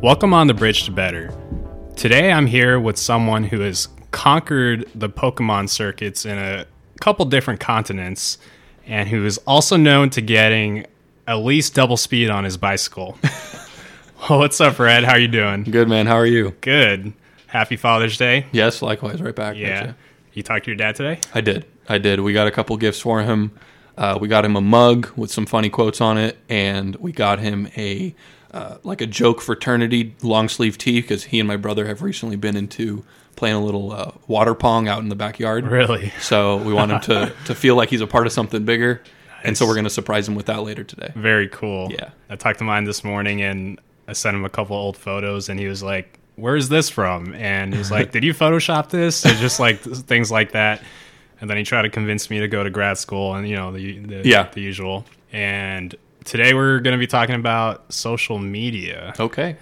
Welcome on the Bridge to Better. Today I'm here with someone who has conquered the Pokemon circuits in a couple different continents and who is also known to getting at least double speed on his bicycle. well, What's up, Red? How are you doing? Good man. How are you? Good. Happy Father's Day. Yes, likewise. Right back. Yeah. you. You talked to your dad today? I did. I did. We got a couple gifts for him. Uh, we got him a mug with some funny quotes on it, and we got him a uh, like a joke fraternity long sleeve tee because he and my brother have recently been into playing a little uh, water pong out in the backyard. Really? So we want him to to feel like he's a part of something bigger, and so we're going to surprise him with that later today. Very cool. Yeah. I talked to mine this morning and I sent him a couple old photos and he was like, Where's this from? And he's like, Did you Photoshop this? Or just like things like that. And then he tried to convince me to go to grad school and, you know, the, the, Yeah. the usual. And today we're going to be talking about social media. Okay.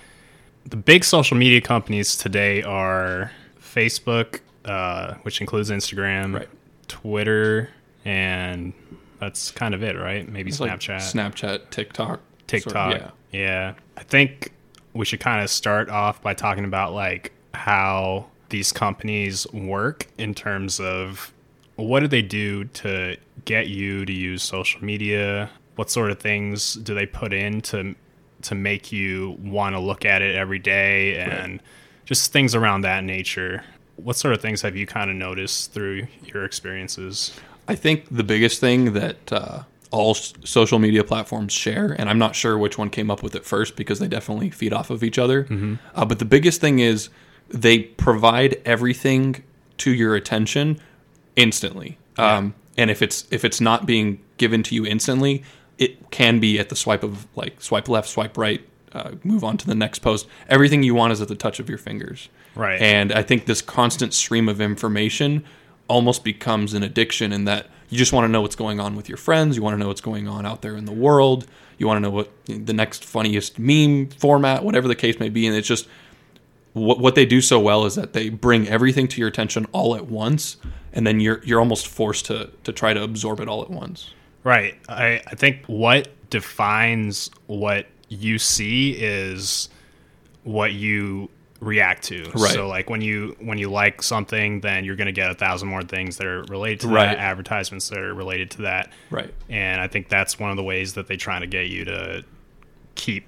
The big social media companies today are Facebook, uh, which includes Instagram, Right. Twitter, and that's kind of it, right? Maybe It's like Snapchat. Snapchat, TikTok, TikTok. sort of- yeah. yeah. I think we should kind of start off by talking about like how these companies work in terms of what do they do to get you to use social media? What sort of things do they put in to to make you want to look at it every day and just things around that nature? What sort of things have you kind of noticed through your experiences? I think the biggest thing that uh, all s- social media platforms share, and I'm not sure which one came up with it first because they definitely feed off of each other. Uh, but the biggest thing is they provide everything to your attention instantly. Um, and if it's if it's not being given to you instantly, it can be at the swipe of like swipe left, swipe right, uh, move on to the next post. Everything you want is at the touch of your fingers. Right. And I think this constant stream of information almost becomes an addiction in that you just want to know what's going on with your friends. You want to know what's going on out there in the world. You want to know what the next funniest meme format, whatever the case may be. And it's just what, what they do so well is that they bring everything to your attention all at once. And then you're, you're almost forced to, to try to absorb it all at once. Right. I, I think what defines what you see is what you react to. Right. So like when you when you like something, then you're gonna get a thousand more things that are related to Right. that, advertisements that are related to that. Right. And I think that's one of the ways that they try to get you to keep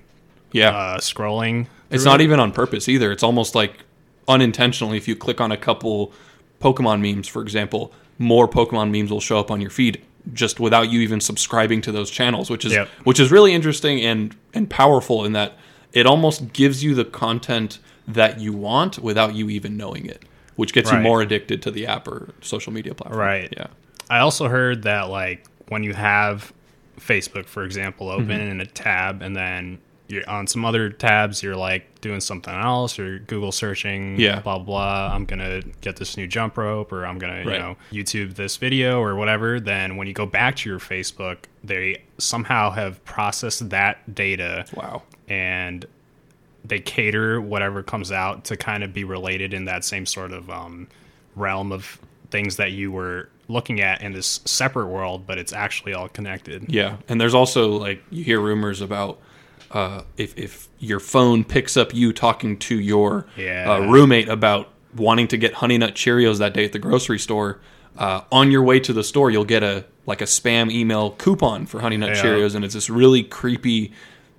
Yeah. uh, scrolling. It's not it. even on purpose either. It's almost like unintentionally. If you click on a couple Pokemon memes, for example, more Pokemon memes will show up on your feed just without you even subscribing to those channels, which is Yep. which is really interesting and and powerful in that it almost gives you the content that you want without you even knowing it, which gets you more addicted to the app or social media platform. Right. Yeah. I also heard that like when you have Facebook, for example, open Mm-hmm. in a tab, and then you're on some other tabs, you're like doing something else, or Google searching, Yeah. blah blah. I'm gonna get this new jump rope, or I'm gonna you know YouTube this video or whatever. Then when you go back to your Facebook, they somehow have processed that data Wow. and they cater whatever comes out to kind of be related in that same sort of um, realm of things that you were looking at in this separate world, but it's actually all connected. Yeah, and there's also like you hear rumors about uh, if if your phone picks up you talking to your Yeah. uh, roommate about wanting to get Honey Nut Cheerios that day at the grocery store. Uh, on your way to the store, you'll get a like a spam email coupon for Honey Nut Yeah. Cheerios, and it's this really creepy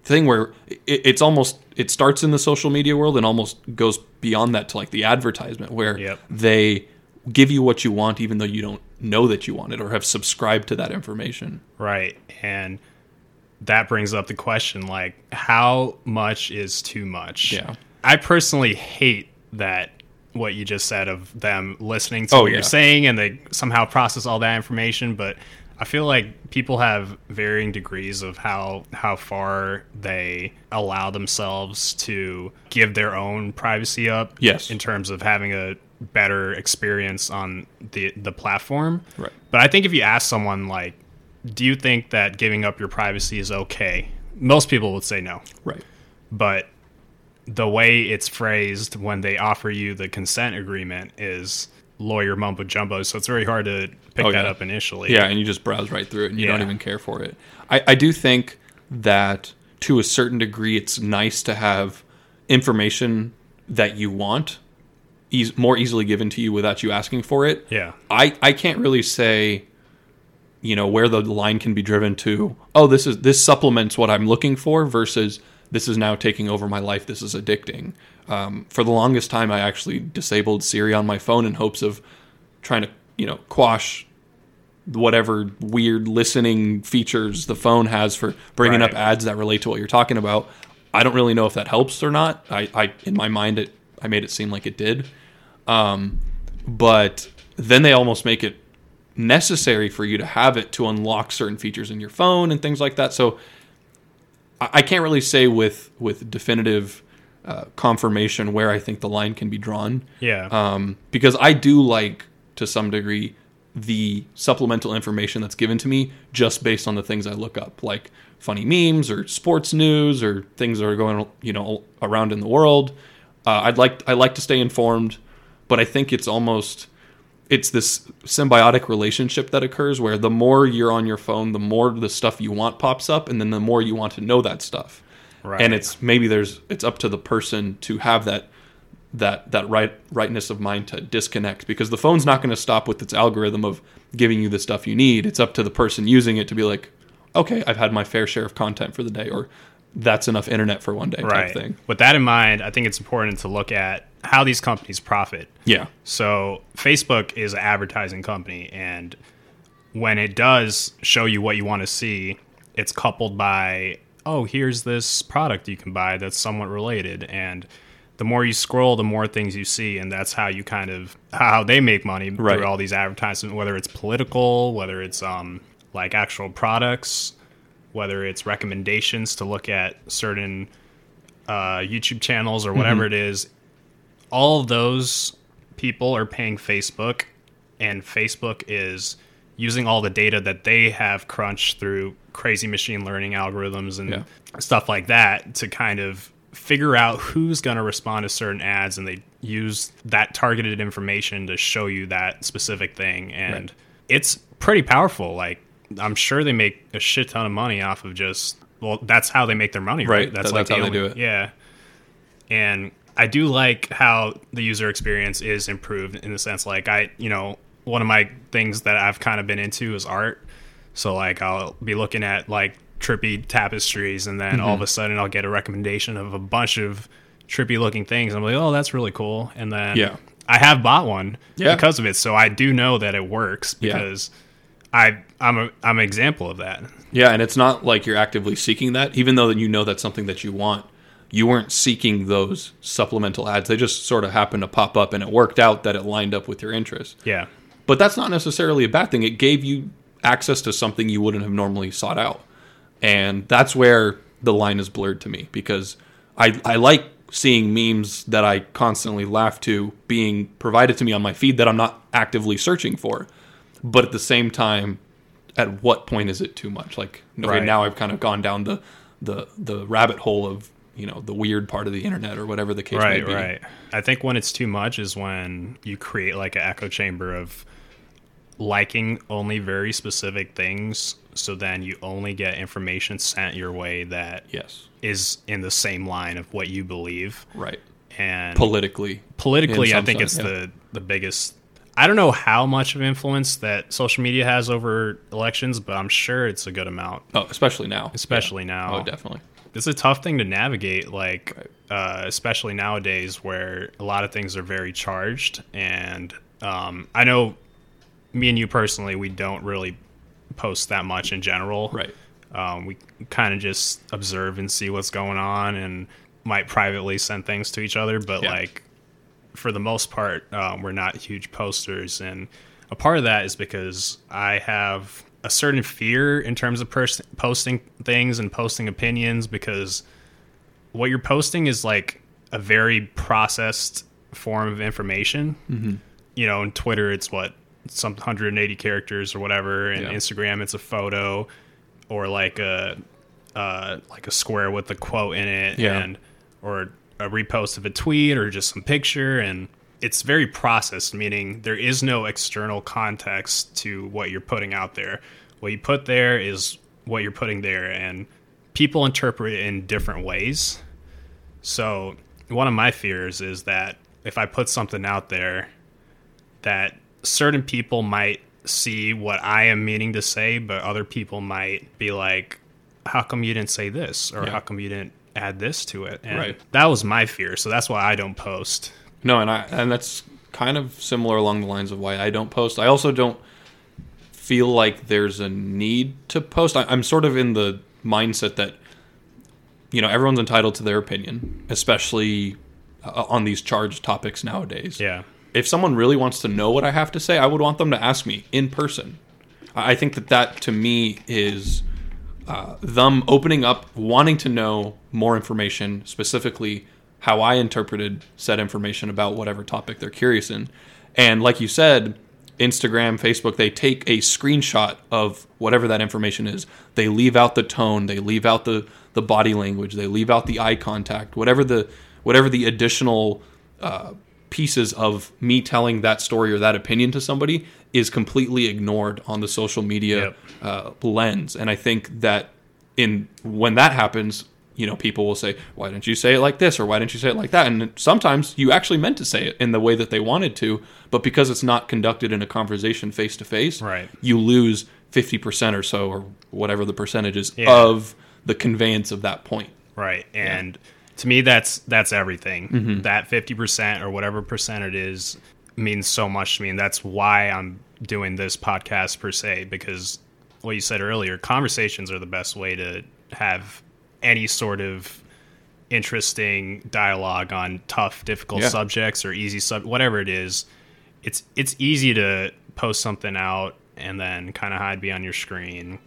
thing where it, it's almost it starts in the social media world and almost goes beyond that to like the advertisement where Yep. they give you what you want even though you don't know that you want it or have subscribed to that information. Right. And that brings up the question like, how much is too much? Yeah. I personally hate that what you just said of them listening to Oh, what yeah. you're saying and they somehow process all that information, but I feel like people have varying degrees of how how far they allow themselves to give their own privacy up. Yes. In terms of having a better experience on the the platform. Right. But I think if you ask someone like, do you think that giving up your privacy is okay? Most people would say no. Right. But the way it's phrased when they offer you the consent agreement is lawyer mumbo jumbo. So it's very hard to pick Oh, that yeah. up initially. Yeah, and you just browse right through it and you don't even care for it. I, I do think that to a certain degree it's nice to have information that you want eas- more easily given to you without you asking for it. Yeah. I, I can't really say you know where the line can be driven to oh this is this supplements what i'm looking for versus this is now taking over my life this is addicting. Um, for the longest time i actually disabled siri on my phone in hopes of trying to you know quash whatever weird listening features the phone has for bringing Right. up ads that relate to what you're talking about. I don't really know if that helps or not. I, I in my mind it i made it seem like it did. Um, but then they almost make it necessary for you to have it to unlock certain features in your phone and things like that. So I, I can't really say with with definitive uh, confirmation where I think the line can be drawn Yeah. um, because I do like to some degree the supplemental information that's given to me just based on the things I look up, like funny memes or sports news or things that are going you know around in the world. Uh, I'd like I like to stay informed, but I think it's almost it's this symbiotic relationship that occurs where the more you're on your phone, the more the stuff you want pops up, and then the more you want to know that stuff. Right. And it's maybe there's it's up to the person to have that that that right rightness of mind to disconnect because the phone's not going to stop with its algorithm of giving you the stuff you need. It's up to the person using it to be like, okay, I've had my fair share of content for the day, or that's enough internet for one day type right. thing. With that in mind, I think it's important to look at how these companies profit. Yeah, So Facebook is an advertising company, and when it does show you what you want to see, it's coupled by, oh, here's this product you can buy that's somewhat related, and the more you scroll, the more things you see, and that's how you kind of how they make money Right. through all these advertisements, whether it's political, whether it's um like actual products, whether it's recommendations to look at certain uh, YouTube channels or whatever it is. All of those people are paying Facebook, and Facebook is using all the data that they have crunched through crazy machine learning algorithms and Yeah. stuff like that to kind of figure out who's going to respond to certain ads and they use that targeted information to show you that specific thing and Right. it's pretty powerful like i'm sure they make a shit ton of money off of just well that's how they make their money right, Right. That- that's the how they only- do it. yeah and I do like how the user experience is improved in the sense like I, you know, one of my things that I've kind of been into is art. So like I'll be looking at like trippy tapestries and then Mm-hmm. all of a sudden I'll get a recommendation of a bunch of trippy looking things. I'm like, "Oh, that's really cool." And then Yeah. I have bought one Yeah. because of it. So I do know that it works Yeah. because I I'm a I'm an example of that. Yeah, and it's not like you're actively seeking that, even though then you know that's something that you want. You weren't seeking those supplemental ads; they just sort of happened to pop up, and it worked out that it lined up with your interest. Yeah. But that's not necessarily a bad thing. It gave you access to something you wouldn't have normally sought out, and that's where the line is blurred to me because I I like seeing memes that I constantly laugh to being provided to me on my feed that I'm not actively searching for, but at the same time at what point is it too much? Like, okay, Right. now I've kind of gone down the the the rabbit hole of you know the weird part of the internet or whatever the case may right be. right i think when it's too much is when you create like an echo chamber of liking only very specific things so then you only get information sent your way that Yes. is in the same line of what you believe Right. and Politically. politically i think sense, it's yeah. the the biggest i don't know how much of influence that social media has over elections but i'm sure it's a good amount Oh, especially now. Especially Yeah. Oh, now. Oh, definitely. It's a tough thing to navigate like uh, especially nowadays where a lot of things are very charged and um, i know me and you personally we don't really post that much in general Right. um, we kind of just observe and see what's going on and might privately send things to each other but Yeah. like for the most part um, we're not huge posters and a part of that is because i have a certain fear in terms of pers- posting things and posting opinions because what you're posting is like a very processed form of information Mm-hmm. you know on twitter it's what some 180 characters or whatever and Yeah. instagram it's a photo or like a uh, like a square with a quote in it Yeah. and or a repost of a tweet or just some picture and it's very processed meaning there is no external context to what you're putting out there what you put there is what you're putting there and people interpret it in different ways so one of my fears is that if I put something out there, that certain people might see what I am meaning to say, but other people might be like, "How come you didn't say this?" or Yeah. "How come you didn't add this to it?" And Right. that was my fear, so that's why I don't post. No, and I and that's kind of similar along the lines of why I don't post. I also don't feel like there's a need to post. I, I'm sort of in the mindset that you know everyone's entitled to their opinion, especially uh, on these charged topics nowadays. Yeah. If someone really wants to know what I have to say, I would want them to ask me in person. I I think that that to me is uh, them opening up, wanting to know more information, specifically how I interpreted said information about whatever topic they're curious in. And like you said, Instagram, Facebook, they take a screenshot of whatever that information is. They leave out the tone, they leave out the, the body language, they leave out the eye contact, whatever the whatever the additional uh, pieces of me telling that story or that opinion to somebody is completely ignored on the social media Yep. uh, lens. And I think that in when that happens, you know, people will say, "Why didn't you say it like this?" or "Why didn't you say it like that?" And sometimes you actually meant to say it in the way that they wanted to, but because it's not conducted in a conversation face to face, Right. You lose fifty percent or so, or whatever the percentage is Yeah. of the conveyance of that point. Right. And to me that's that's everything. Mm-hmm. That 50% or whatever percent it is means so much to me and that's why I'm doing this podcast per se because what you said earlier, conversations are the best way to have any sort of interesting dialogue on tough, difficult Yeah. subjects or easy sub whatever it is. It's it's easy to post something out and then kind of hide behind your screen.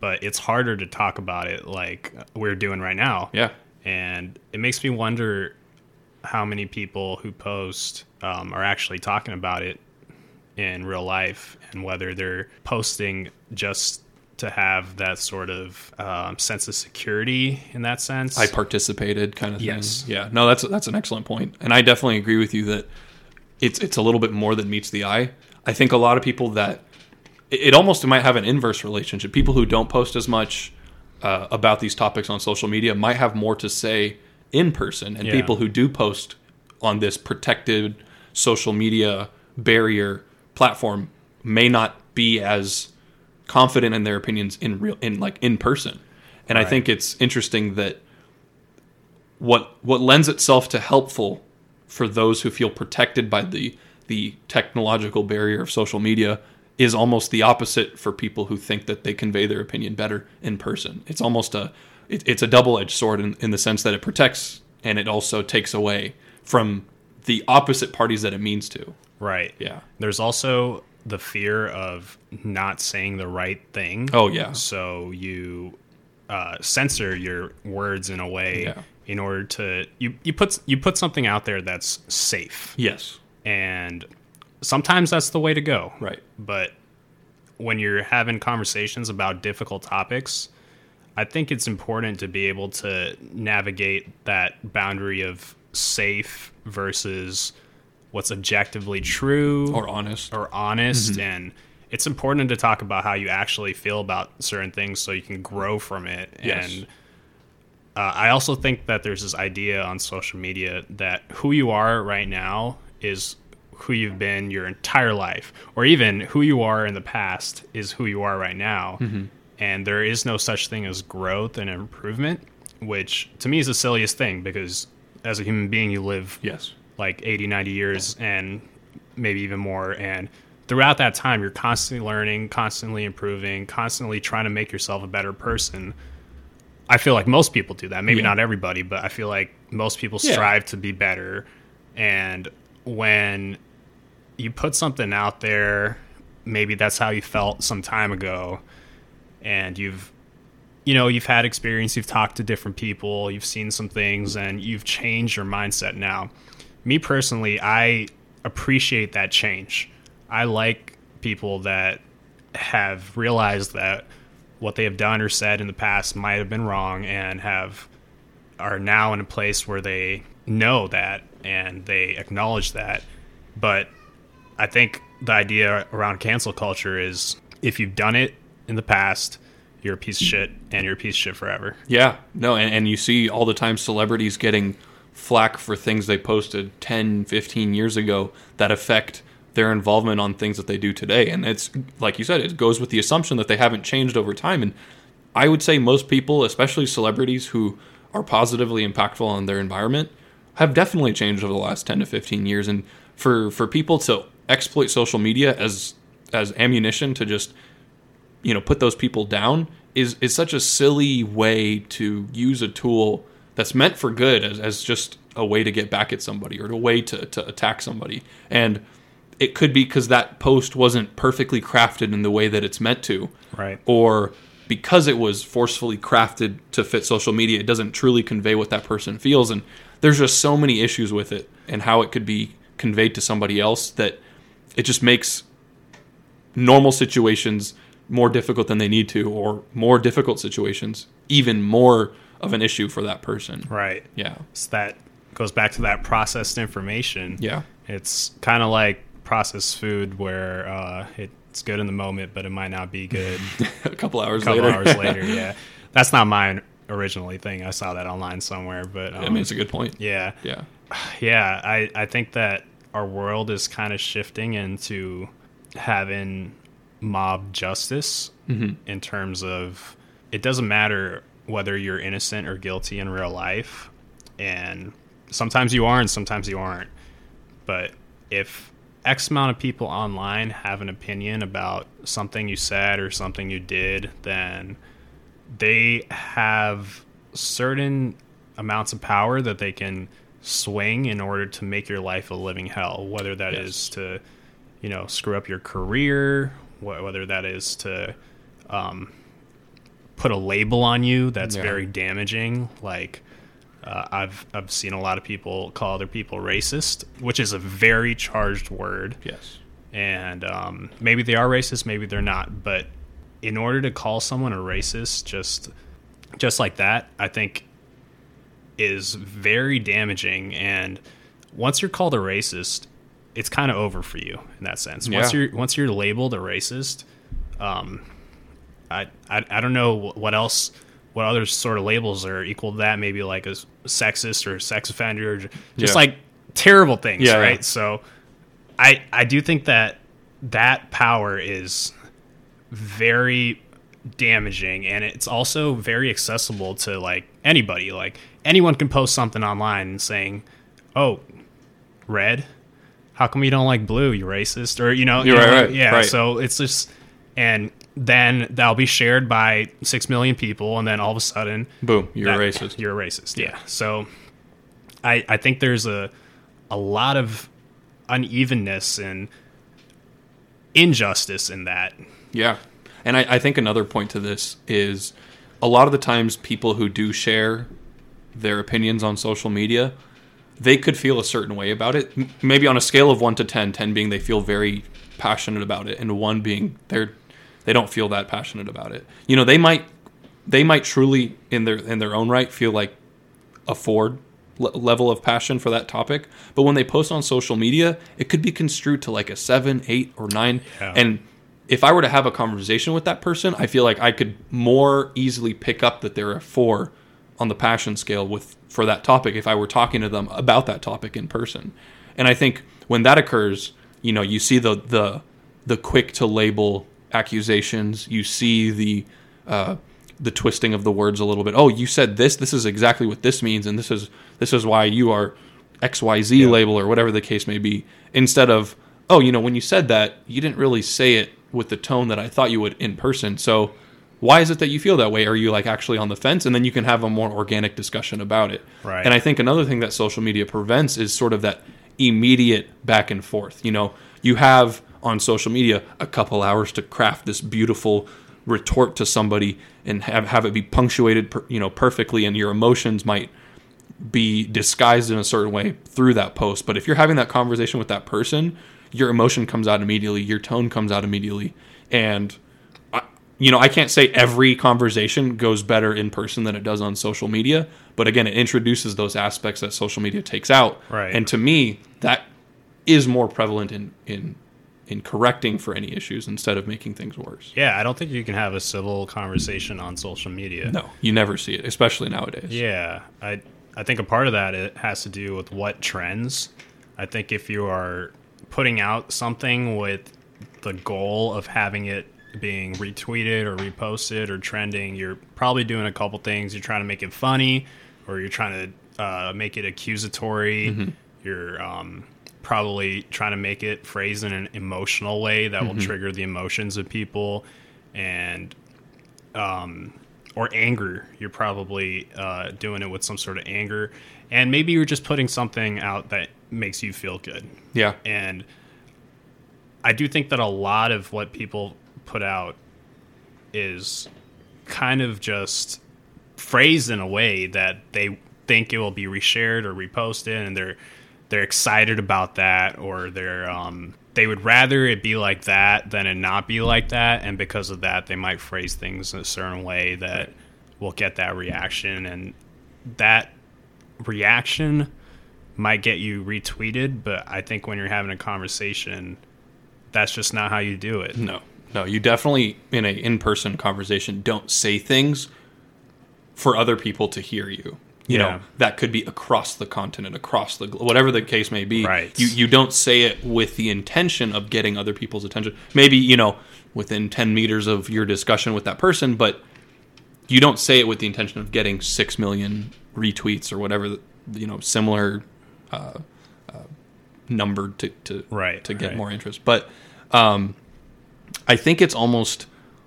But it's harder to talk about it like we're doing right now Yeah, and it makes me wonder how many people who post um, are actually talking about it in real life and whether they're posting just to have that sort of um, sense of security in that sense. I participated, kind of thing. Yes. Yeah. No, that's that's an excellent point, and I definitely agree with you that it's it's a little bit more than meets the eye. I think a lot of people that it, it almost might have an inverse relationship. People who don't post as much uh, about these topics on social media might have more to say in person, and Yeah. people who do post on this protected social media barrier platform may not be as confident in their opinions in real in like in person. And I think it's interesting that what what lends itself to helpful for those who feel protected by the the technological barrier of social media is almost the opposite for people who think that they convey their opinion better in person. It's almost a it, it's a double edged sword in, in the sense that it protects and it also takes away from the opposite parties that it means to. right. Yeah. There's also the fear of not saying the right thing. Oh yeah. So you uh, censor your words in a way Yeah. in order to you, you put you put something out there that's safe. Yes. and sometimes that's the way to go Right. but when you're having conversations about difficult topics i think it's important to be able to navigate that boundary of safe versus what's objectively true Or honest. or honest and it's important to talk about how you actually feel about certain things so you can grow from it Yes. and uh, I also think that there's this idea on social media that who you are right now is who you've been your entire life, or even who you are in the past is who you are right now. And there is no such thing as growth and improvement, which to me is the silliest thing because as a human being, you live yes. Like 80, 90 years and maybe even more. And throughout that time, you're constantly learning, constantly improving, constantly trying to make yourself a better person. I feel like most people do that. Maybe Yeah. not everybody, but I feel like most people Yeah. strive to be better. And when you put something out there, maybe that's how you felt some time ago, and you've you know, you've had experience, you've talked to different people, you've seen some things, and you've changed your mindset now. Me personally, I appreciate that change. I like people that have realized that what they have done or said in the past might have been wrong and have are now in a place where they know that and they acknowledge that. But I think the idea around cancel culture is if you've done it in the past, you're a piece of shit and you're a piece of shit forever. Yeah, no, and, and you see all the time celebrities getting flack for things they posted 10, 15 years ago that affect their involvement on things that they do today. And it's like you said, it goes with the assumption that they haven't changed over time. And I would say most people, especially celebrities who are positively impactful on their environment, have definitely changed over the last 10 to 15 years. And for, for people to exploit social media as as ammunition to just you know put those people down is is such a silly way to use a tool that's meant for good as, as just a way to get back at somebody or a way to, to attack somebody. And it could be because that post wasn't perfectly crafted in the way that it's meant to. Right. or because it was forcefully crafted to fit social media it doesn't truly convey what that person feels. And there's just so many issues with it and how it could be conveyed to somebody else that it just makes normal situations more difficult than they need to or more difficult situations even more of an issue for that person Right. yeah So that goes back to that processed information. yeah It's kind of like processed food where uh, it's good in the moment, but it might not be good a couple hours later. a couple later hours later. Yeah. That's not mine originally thing. I saw that online somewhere, but um, i mean it's a good point yeah. yeah Yeah, I, I think that our world is kind of shifting into having mob justice in terms of it doesn't matter whether you're innocent or guilty in real life. And sometimes you are and sometimes you aren't. But if X amount of people online have an opinion about something you said or something you did, then they have certain amounts of power that they can swing in order to make your life a living hell whether that is Yes. to you know screw up your career wh- whether that is to um, put a label on you that's Yeah. very damaging like uh, I've I've seen a lot of people call other people racist, which is a very charged word yes and um, maybe they are racist, maybe they're not. But in order to call someone a racist, just just like that, I think is very damaging. And once you're called a racist, it's kind of over for you in that sense. Once Yeah. you're once you're labeled a racist, um, I, I I don't know what else. What other sort of labels are equal to that? Maybe like a sexist or a sex offender, or just Yeah. like terrible things, Yeah, yeah. right? So, I I do think that that power is very damaging and it's also very accessible to like anybody like anyone can post something online saying oh red how come you don't like blue you racist or you know you You're know, right, right, yeah right. so it's just and then that'll be shared by six million people and then all of a sudden boom you're that- a racist You're a racist. Yeah. So I I think there's a a lot of unevenness and injustice in that. Yeah. And I, I think another point to this is a lot of the times people who do share their opinions on social media, they could feel a certain way about it. Maybe on a scale of 1 to 10, 10 being they feel very passionate about it and 1 being they're they don't feel that passionate about it. You know, they might they might truly in their in their own right feel like afford le- level of passion for that topic, but when they post on social media, it could be construed to like a 7, 8 or 9 Yeah. and if I were to have a conversation with that person, I feel like I could more easily pick up that they're a four on the passion scale with for that topic if I were talking to them about that topic in person. And I think when that occurs, you know, you see the the the quick to label accusations, you see the uh, the twisting of the words a little bit. Oh, you said this. This is exactly what this means, and this is this is why you are X Y Z label or whatever the case may be. Instead of oh, you know, when you said that, you didn't really say it with the tone that I thought you would in person. So why is it that you feel that way? Are you like actually on the fence? And then you can have a more organic discussion about it. Right. And I think another thing that social media prevents is sort of that immediate back and forth. You know, you have on social media a couple hours to craft this beautiful retort to somebody and have, have it be punctuated, per, you know, perfectly, and your emotions might be disguised in a certain way through that post. But if you're having that conversation with that person, your emotion comes out immediately, your tone comes out immediately, and I, you know I can't say every conversation goes better in person than it does on social media. But again, it introduces those aspects that social media takes out, Right. and to me, that is more prevalent in in in correcting for any issues instead of making things worse. Yeah, I don't think you can have a civil conversation on social media. No, you never see it, especially nowadays. Yeah, I I think a part of that it has to do with what trends. I think if you are putting out something with the goal of having it being retweeted or reposted or trending, you're probably doing a couple things. You're trying to make it funny, or you're trying to uh, make it accusatory. You're um, probably trying to make it phrased in an emotional way that will trigger the emotions of people, and um, or anger. You're probably uh, doing it with some sort of anger, and maybe you're just putting something out that makes you feel good. Yeah. And I do think that a lot of what people put out is kind of just phrased in a way that they think it will be reshared or reposted and they're they're excited about that or they're um they would rather it be like that than it not be like that. And because of that they might phrase things in a certain way that will get that reaction. And that reaction might get you retweeted but i think when you're having a conversation that's just not how you do it. No, no, you definitely in a in-person conversation don't say things for other people to hear you. You Yeah. know that could be across the continent, across the whatever the case may be. Right. You you don't say it with the intention of getting other people's attention. Maybe you know within ten meters of your discussion with that person, but you don't say it with the intention of getting six million retweets or whatever you know similar uh, uh, number to to Right, to get right. more interest. But um, I think it's almost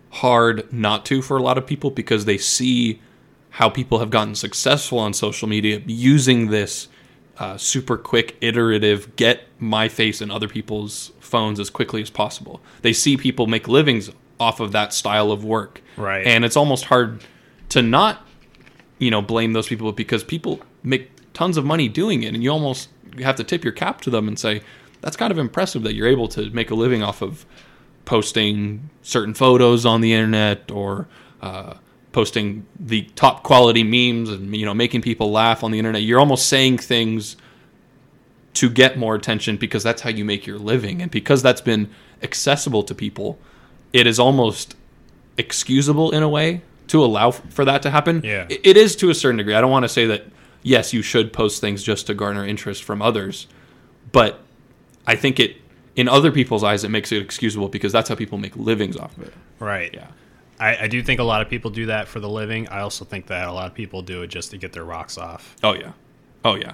hard not to for a lot of people because they see how people have gotten successful on social media using this uh, super quick, iterative, get my face in other people's phones as quickly as possible. They see people make livings off of that style of work. Right. And it's almost hard to not, you know, blame those people because people make tons of money doing it. And you almost have to tip your cap to them and say, that's kind of impressive that you're able to make a living off of posting certain photos on the internet or uh, posting the top quality memes and you know making people laugh on the internet. You're almost saying things to get more attention because that's how you make your living, and because that's been accessible to people, it is almost excusable in a way to allow for that to happen. Yeah. It is to a certain degree. I don't want to say that yes, you should post things just to garner interest from others, but I think it in other people's eyes it makes it excusable because that's how people make livings off of it. right Yeah. I, I do think a lot of people do that for the living i also think that a lot of people do it just to get their rocks off Oh yeah. Oh yeah.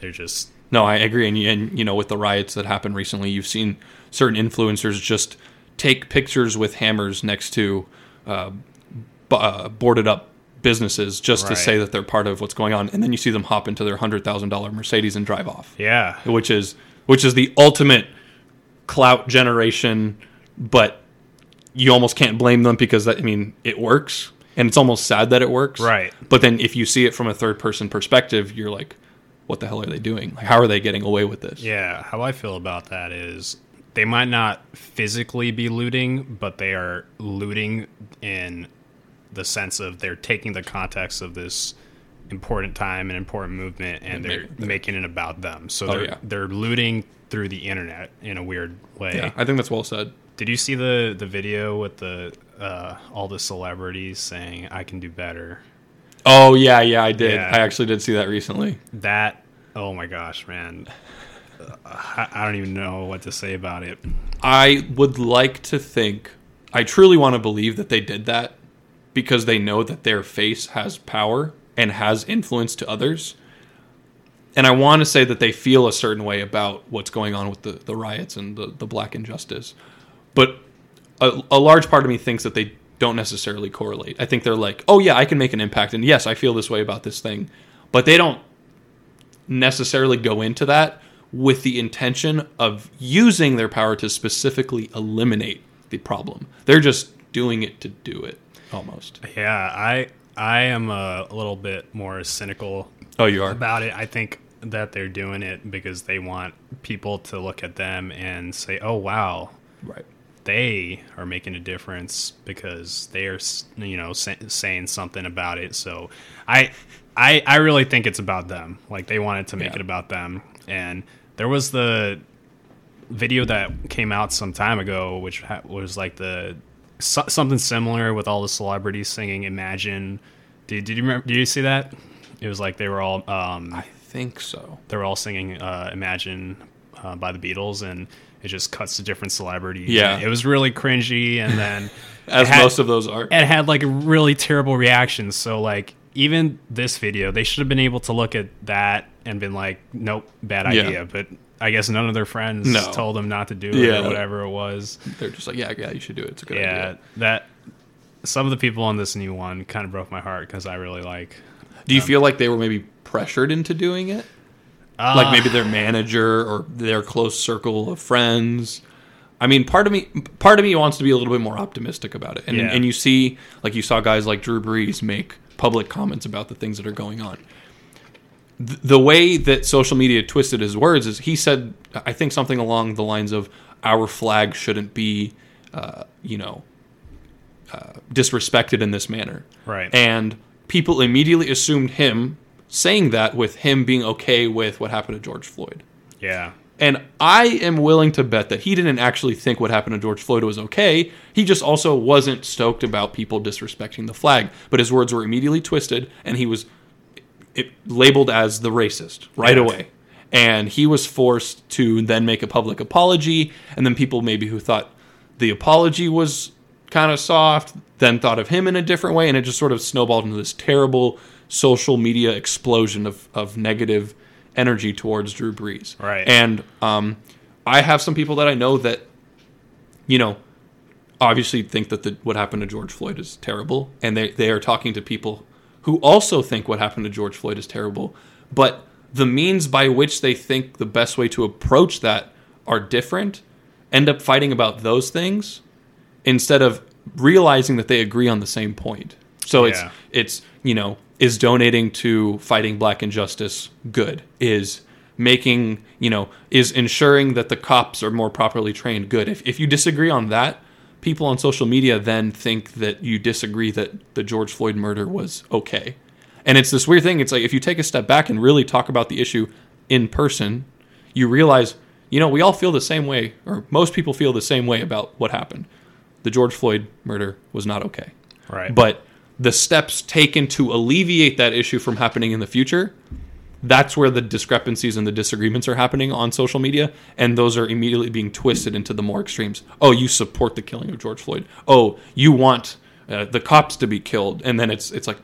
they're just No, I agree. And, and you know, with the riots that happened recently, you've seen certain influencers just take pictures with hammers next to uh, b- uh, boarded up businesses just to say that they're part of what's going on, and then you see them hop into their hundred thousand dollar Mercedes and drive off, yeah which is which is the ultimate clout generation. But you almost can't blame them because that, I mean it works, and it's almost sad that it works, Right. But then if you see it from a third person perspective, you're like, what the hell are they doing? Like, how are they getting away with this? Yeah, how I feel about that is they might not physically be looting, but they are looting in the sense of they're taking the context of this important time and important movement and And they're make making it about them. So Oh, they're yeah. they're looting through the internet in a weird way. Yeah, I think that's well said. Did you see the the video with the uh, all the celebrities saying I can do better? Oh yeah, yeah, I did. Yeah. I actually did see that recently. That oh my gosh, man. Uh, I, I don't even know what to say about it. I would like to think, I truly want to believe that they did that because they know that their face has power and has influence to others. And I want to say that they feel a certain way about what's going on with the, the riots and the, the black injustice. But a, a large part of me thinks that they don't necessarily correlate. I think they're like, oh, yeah, I can make an impact. And yes, I feel this way about this thing. But they don't necessarily go into that with the intention of using their power to specifically eliminate the problem. They're just doing it to do it almost. Yeah, I I am a little bit more cynical Oh, you are? about it. I think that they're doing it because they want people to look at them and say, "Oh wow, Right. They are making a difference because they are, you know, say, saying something about it." So, I I I really think it's about them. Like they wanted to make Yeah. it about them. And there was the video that came out some time ago, which was like the so, something similar with all the celebrities singing "Imagine." Did, did you remember? Did you see that? It was like they were all um, I think so. they were all singing uh, "Imagine" uh, by the Beatles, and it just cuts to different celebrities. Yeah. it was really cringy, and then As had- most of those are. it had like a really terrible reactions. So like even this video, they should have been able to look at that and been like, "Nope, bad Yeah. idea." But I guess none of their friends No. told them not to do it Yeah. or whatever it was. They're just like, yeah, yeah, you should do it. It's a good yeah, idea. that some of the people on this new one kind of broke my heart because I really like. Do you feel like they were maybe pressured into doing it? Uh, like maybe their manager or their close circle of friends. I mean, part of me, part of me wants to be a little bit more optimistic about it, and Yeah. and you see, like you saw guys like Drew Brees make public comments about the things that are going on. Th- The way that social media twisted his words is he said, I think something along the lines of, "Our flag shouldn't be, uh, you know, uh, disrespected in this manner." Right. And people immediately assumed him saying that with him being okay with what happened to George Floyd. yeah, And I am willing to bet that he didn't actually think what happened to George Floyd was okay. He just also wasn't stoked about people disrespecting the flag. But his words were immediately twisted, and he was it, labeled as the racist right Yeah. away. And he was forced to then make a public apology. And then people maybe who thought the apology was kind of soft then thought of him in a different way. And it just sort of snowballed into this terrible social media explosion of, of negative energy towards Drew Brees. Right. And um, I have some people that I know that, you know, obviously think that the, what happened to George Floyd is terrible, and they they are talking to people who also think what happened to George Floyd is terrible, but the means by which they think the best way to approach that are different, end up fighting about those things instead of realizing that they agree on the same point. So it's Yeah. it's you know is donating to fighting black injustice good? Is making you know is ensuring that the cops are more properly trained good? If, if you disagree on that people on social media then think that you disagree that the george floyd murder was okay. And it's this weird thing. It's like if you take a step back and really talk about the issue in person you realize you know we all feel the same way or most people feel the same way about what happened the george floyd murder was not okay. Right. but the steps taken to alleviate that issue from happening in the future that's where the discrepancies and the disagreements are happening on social media and those are immediately being twisted into the more extremes. Oh you support the killing of george floyd. Oh you want uh, the cops to be killed. And then it's it's like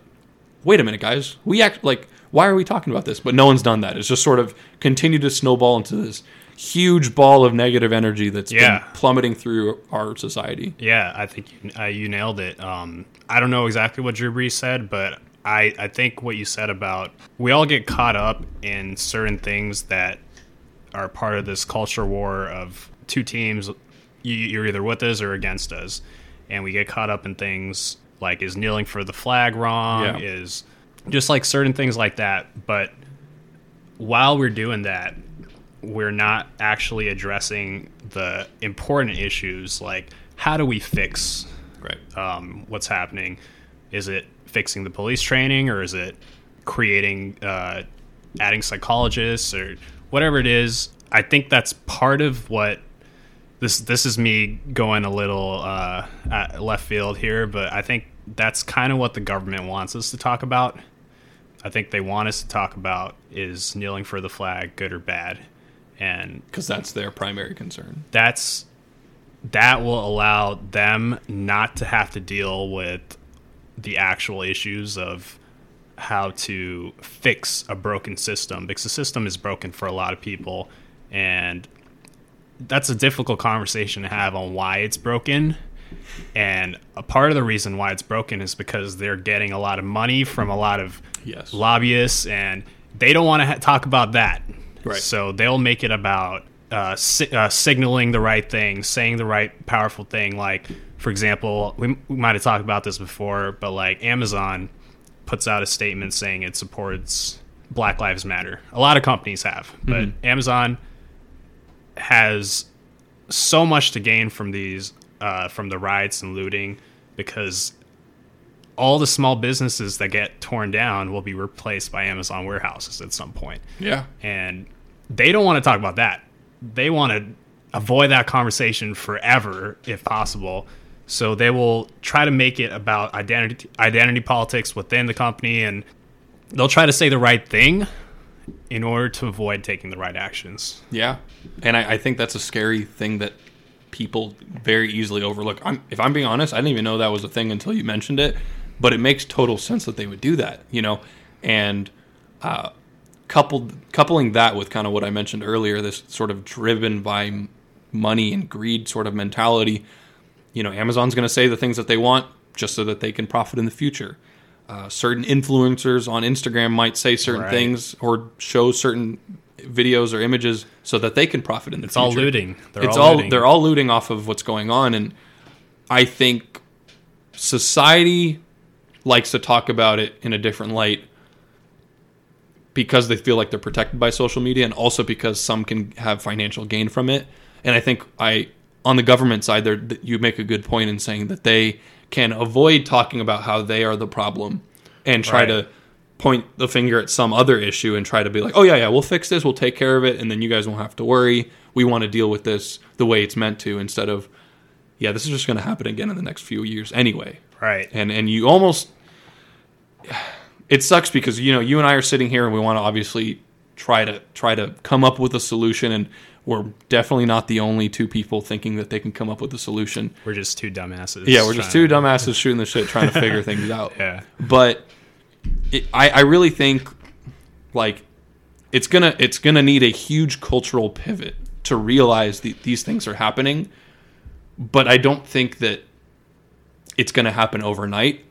wait a minute guys. We act like why are we talking about this? But no one's done that. It's just sort of continued to snowball into this huge ball of negative energy that's Yeah. been plummeting through our society Yeah, I think you, uh, you nailed it. Um, I don't know exactly what Drew Brees said, but I, I think what you said about we all get caught up in certain things that are part of this culture war of two teams. You, you're either with us or against us, and we get caught up in things like is kneeling for the flag wrong? Yeah. Is just like certain things like that. But while we're doing that, we're not actually addressing the important issues like how do we fix right um, what's happening? Is it fixing the police training or is it creating, uh, adding psychologists or whatever it is? I think that's part of what this this is me going a little uh, left field here, but I think that's kind of what the government wants us to talk about. I think they want us to talk about is kneeling for the flag good or bad, and because that's their primary concern. that's that will allow them not to have to deal with the actual issues of how to fix a broken system because the system is broken for a lot of people and that's a difficult conversation to have on why it's broken. And a part of the reason why it's broken is because they're getting a lot of money from a lot of Yes. lobbyists and they don't want to ha- talk about that Right. so they'll make it about uh, si- uh, signaling the right thing saying the right powerful thing like for example we, we might have talked about this before but like amazon puts out a statement saying it supports black lives matter a lot of companies have but amazon has so much to gain from these uh, from the riots and looting because all the small businesses that get torn down will be replaced by Amazon warehouses at some point. yeah And they don't want to talk about that. They want to avoid that conversation forever if possible. So they will try to make it about identity identity politics within the company and they'll try to say the right thing in order to avoid taking the right actions. Yeah, and I, I think that's a scary thing that people very easily overlook. I'm, if I'm being honest, I didn't even know that was a thing until you mentioned it. But it makes total sense that they would do that, you know, and uh, coupled coupling that with kind of what I mentioned earlier, this sort of driven by money and greed sort of mentality. You know, Amazon's going to say the things that they want just so that they can profit in the future. Uh, certain influencers on Instagram might say certain Right. things or show certain videos or images so that they can profit in the It's future. all looting. They're it's all, all looting. they're all looting off of what's going on, and I think society likes to talk about it in a different light because they feel like they're protected by social media, and also because some can have financial gain from it. And I think I on the government side, there th- you make a good point in saying that they can avoid talking about how they are the problem and try Right. to point the finger at some other issue and try to be like, oh yeah, yeah, we'll fix this, we'll take care of it, and then you guys won't have to worry. We want to deal with this the way it's meant to, instead of, yeah, this is just going to happen again in the next few years anyway. right. And and you almost, it sucks because you know you and I are sitting here and we want to obviously try to try to come up with a solution, and we're definitely not the only two people thinking that they can come up with a solution. We're just two dumbasses. Yeah, we're just two dumbasses shooting the shit, trying to figure things out. Yeah. But it, I, I really think like it's gonna it's gonna need a huge cultural pivot to realize that these things are happening. But I don't think that it's gonna happen overnight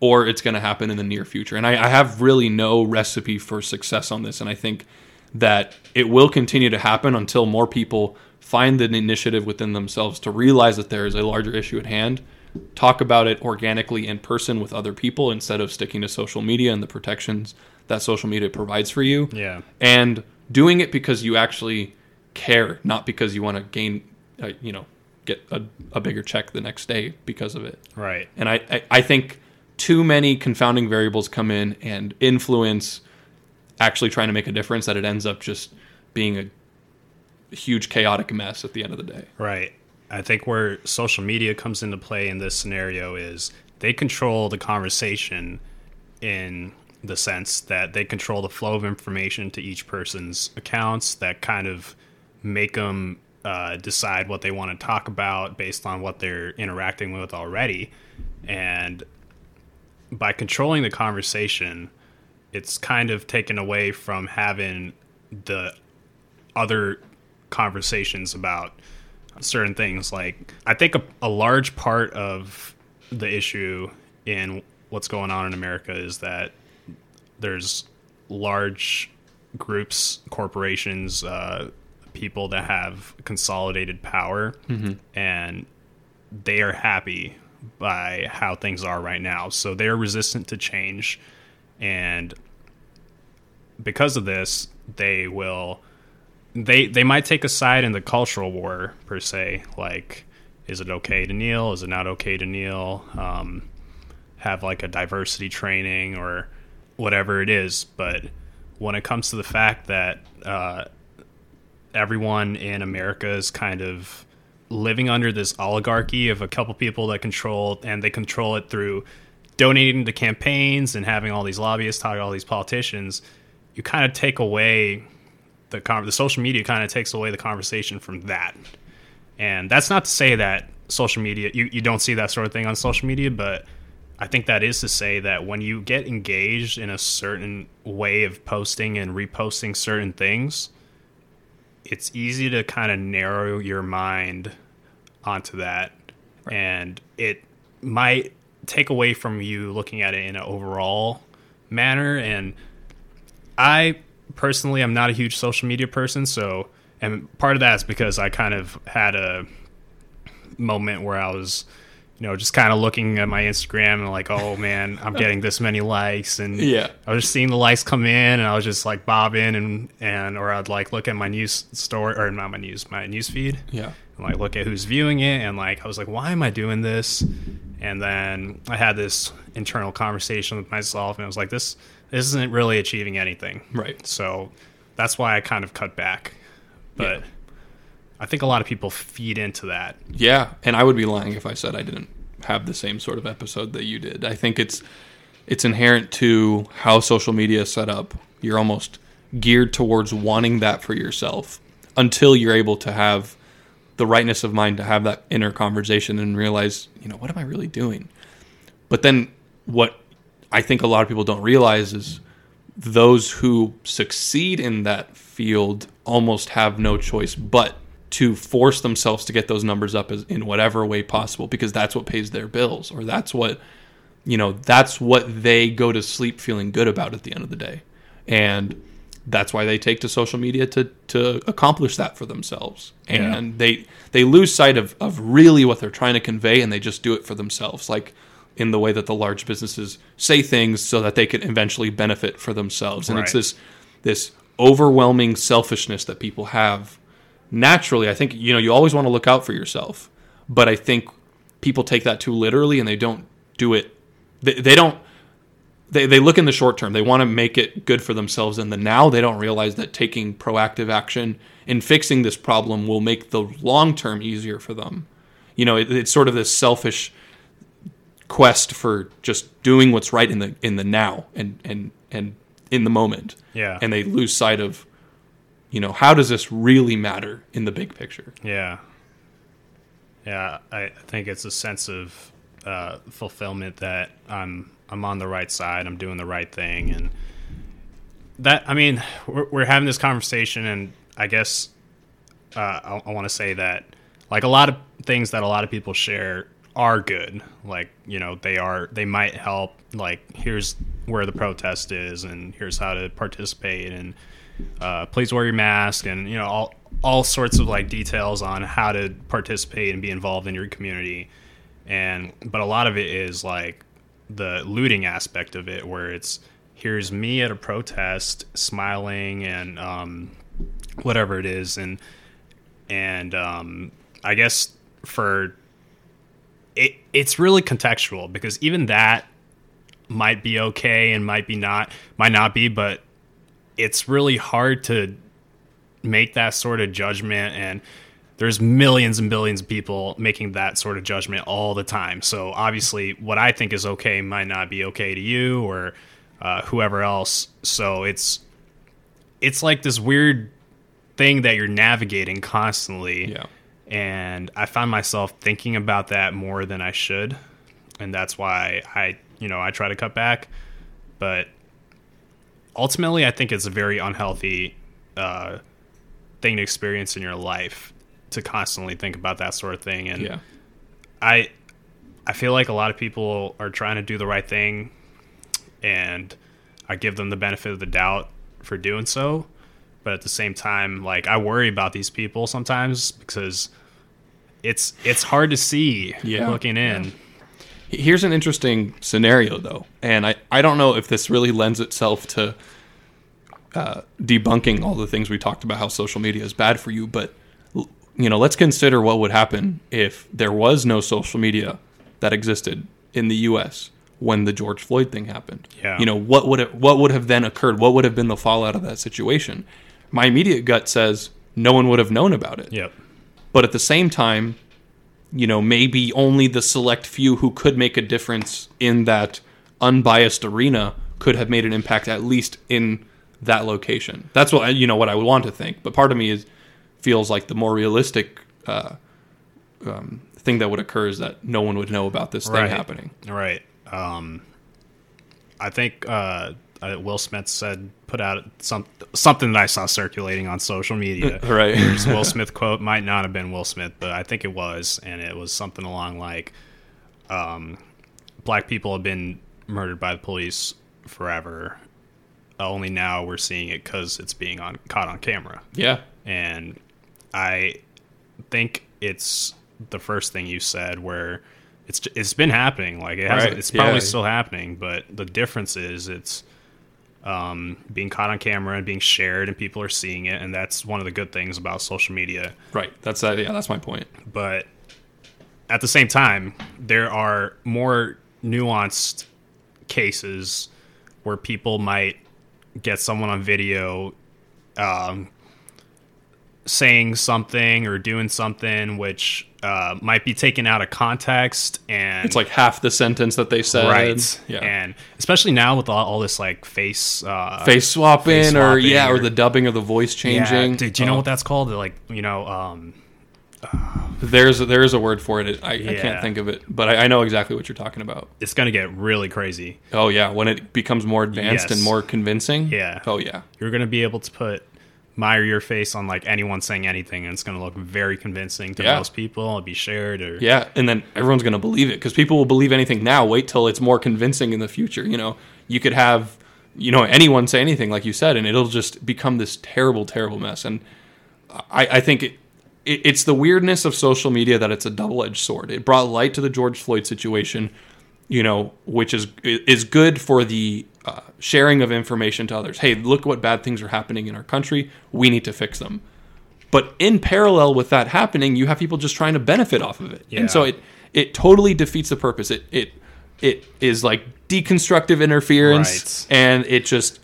or it's gonna happen in the near future. And I, I have really no recipe for success on this. And I think that it will continue to happen until more people find an initiative within themselves to realize that there is a larger issue at hand talk about it organically in person with other people instead of sticking to social media and the protections that social media provides for you. Yeah. And doing it because you actually care, not because you want to gain, uh, you know, get a, a bigger check the next day because of it. Right. And I, I, I think too many confounding variables come in and influence actually trying to make a difference that it ends up just being a huge chaotic mess at the end of the day. Right. I think where social media comes into play in this scenario is they control the conversation in the sense that they control the flow of information to each person's accounts that kind of make them uh, decide what they want to talk about based on what they're interacting with already. And by controlling the conversation, it's kind of taken away from having the other conversations about certain things. Like, I think a, a large part of the issue in what's going on in America is that there's large groups, corporations, uh, people that have consolidated power, and they are happy by how things are right now. So they're resistant to change, and because of this, they will they they might take a side in the cultural war per se. Like, is it okay to kneel? Is it not okay to kneel? Um, have like a diversity training or whatever it is. But when it comes to the fact that uh, everyone in America is kind of living under this oligarchy of a couple people that control, and they control it through donating to campaigns and having all these lobbyists talk to all these politicians. You kind of take away the con- the social media kind of takes away the conversation from that. And that's not to say that social media you, you don't see that sort of thing on social media, but I think that is to say that when you get engaged in a certain way of posting and reposting certain things, it's easy to kind of narrow your mind onto that. And it might take away from you looking at it in an overall manner. And I personally i'm not a huge social media person, so and part of that is because I kind of had a moment where I was, you know, just kind of looking at my Instagram and like, oh man, I'm getting this many likes, and Yeah. I was just seeing the likes come in, and I was just like bobbing and and or I'd like look at my news story or not my news my news feed, Yeah. and like look at who's viewing it and like I was like why am I doing this and then I had this internal conversation with myself and I was like this this isn't really achieving anything Right. so that's why I kind of cut back but Yeah. I think a lot of people feed into that Yeah, and I would be lying if I said I didn't have the same sort of episode that you did. I think it's it's inherent to how social media is set up. You're almost geared towards wanting that for yourself until you're able to have the rightness of mind to have that inner conversation and realize, you know, what am I really doing? But then what I think a lot of people don't realize is those who succeed in that field almost have no choice but to force themselves to get those numbers up as, in whatever way possible because that's what pays their bills or that's what you know that's what they go to sleep feeling good about at the end of the day. And that's why they take to social media to to accomplish that for themselves. And Yeah. they they lose sight of of really what they're trying to convey and they just do it for themselves like in the way that the large businesses say things so that they can eventually benefit for themselves. And it's this this overwhelming selfishness that people have naturally i think you know you always want to look out for yourself. But i think people take that too literally and they don't do it they, they don't they, they look in the short term. They want to make it good for themselves in the now. They don't realize that taking proactive action in fixing this problem will make the long term easier for them. You know it, it's sort of this selfish quest for just doing what's right in the in the now and and and in the moment. Yeah. and they lose sight of you know how does this really matter in the big picture Yeah. Yeah, I think it's a sense of uh, fulfillment that I'm I'm on the right side. I'm doing the right thing, and that I mean, we're, we're having this conversation, and I guess uh, I, I want to say that like a lot of things that a lot of people share are good. Like you know, they are they might help. Like here's where the protest is, and here's how to participate, and uh, please wear your mask, and you know all all sorts of like details on how to participate and be involved in your community. And but a lot of it is like the looting aspect of it, where it's here's me at a protest smiling and um, whatever it is, and and um, I guess for it, it's really contextual because even that might be okay and might be not might not be, but it's really hard to make that sort of judgment and there's millions and billions of people making that sort of judgment all the time. So obviously, what I think is okay might not be okay to you or uh, whoever else. So it's it's like this weird thing that you're navigating constantly. yeah And I found myself thinking about that more than I should, and that's why I you know I try to cut back. But ultimately, I think it's a very unhealthy uh, thing to experience in your life to constantly think about that sort of thing. And yeah I I feel like a lot of people are trying to do the right thing and I give them the benefit of the doubt for doing so. But at the same time, like I worry about these people sometimes because it's it's hard to see Yeah. looking in. Here's an interesting scenario, though, and I, I don't know if this really lends itself to uh, debunking all the things we talked about how social media is bad for you. But you know, let's consider what would happen if there was no social media that existed in the U.S. when the George Floyd thing happened. Yeah. You know, what would it, what would have then occurred? What would have been the fallout of that situation? My immediate gut says no one would have known about it. Yep. But at the same time, you know, maybe only the select few who could make a difference in that unbiased arena could have made an impact at least in that location. That's what you know what I would want to think. But part of me is feels like the more realistic uh, um, thing that would occur is that no one would know about this thing happening. Right. Um, I think uh, uh, Will Smith said put out some something that I saw circulating on social media. Right. Will Smith quote might not have been Will Smith, but I think it was, and it was something along like, um, "Black people have been murdered by the police forever. Only now we're seeing it because it's being on caught on camera." yeah. and I think it's the first thing you said where it's it's been happening like it has Right, it's probably yeah. still happening but the difference is it's um, being caught on camera and being shared and people are seeing it and that's one of the good things about social media Right. That's uh, yeah. That's my point. but at the same time, there are more nuanced cases where people might get someone on video um, saying something or doing something which uh, might be taken out of context and It's like half the sentence that they said. right Yeah. and especially now with all, all this like face uh Face swapping, Face or yeah, or, or- the dubbing of the voice yeah, changing. dude, do you know Uh, what that's called like you know um There's there is a word for it. I, I Yeah. can't think of it, but I, I know exactly what you're talking about. it's gonna get really crazy Oh yeah, when it becomes more advanced Yes. and more convincing. Yeah. Oh yeah. you're gonna be able to put or your face on like anyone saying anything and it's gonna look very convincing to Yeah. most people it'll be shared or Yeah, and then everyone's going to believe it because people will believe anything now. Wait till it's more convincing in the future. You know, you could have, you know, anyone say anything like you said, and it'll just become this terrible, terrible mess. And I, I think it, it, it's the weirdness of social media that it's a double edged sword. It brought light to the George Floyd situation, you know, which is is good for the uh, sharing of information to others. Hey, look what bad things are happening in our country. We need to fix them. But in parallel with that happening, you have people just trying to benefit off of it, and so it it totally defeats the purpose. It it it is like deconstructive interference, Right. and it just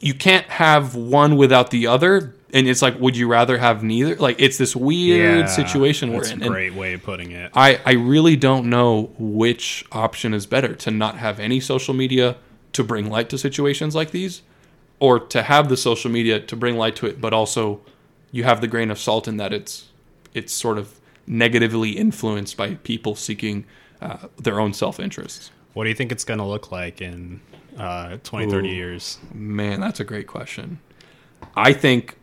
you can't have one without the other. And it's like, would you rather have neither? Like, it's this weird Yeah, situation we're that's in. a And great way of putting it I, I really don't know which option is better to not have any social media to bring light to situations like these, or to have the social media to bring light to it, but also you have the grain of salt in that it's it's sort of negatively influenced by people seeking uh, their own self interests. what do you think it's gonna look like in uh 20 30 Ooh. years Man, that's a great question. I think,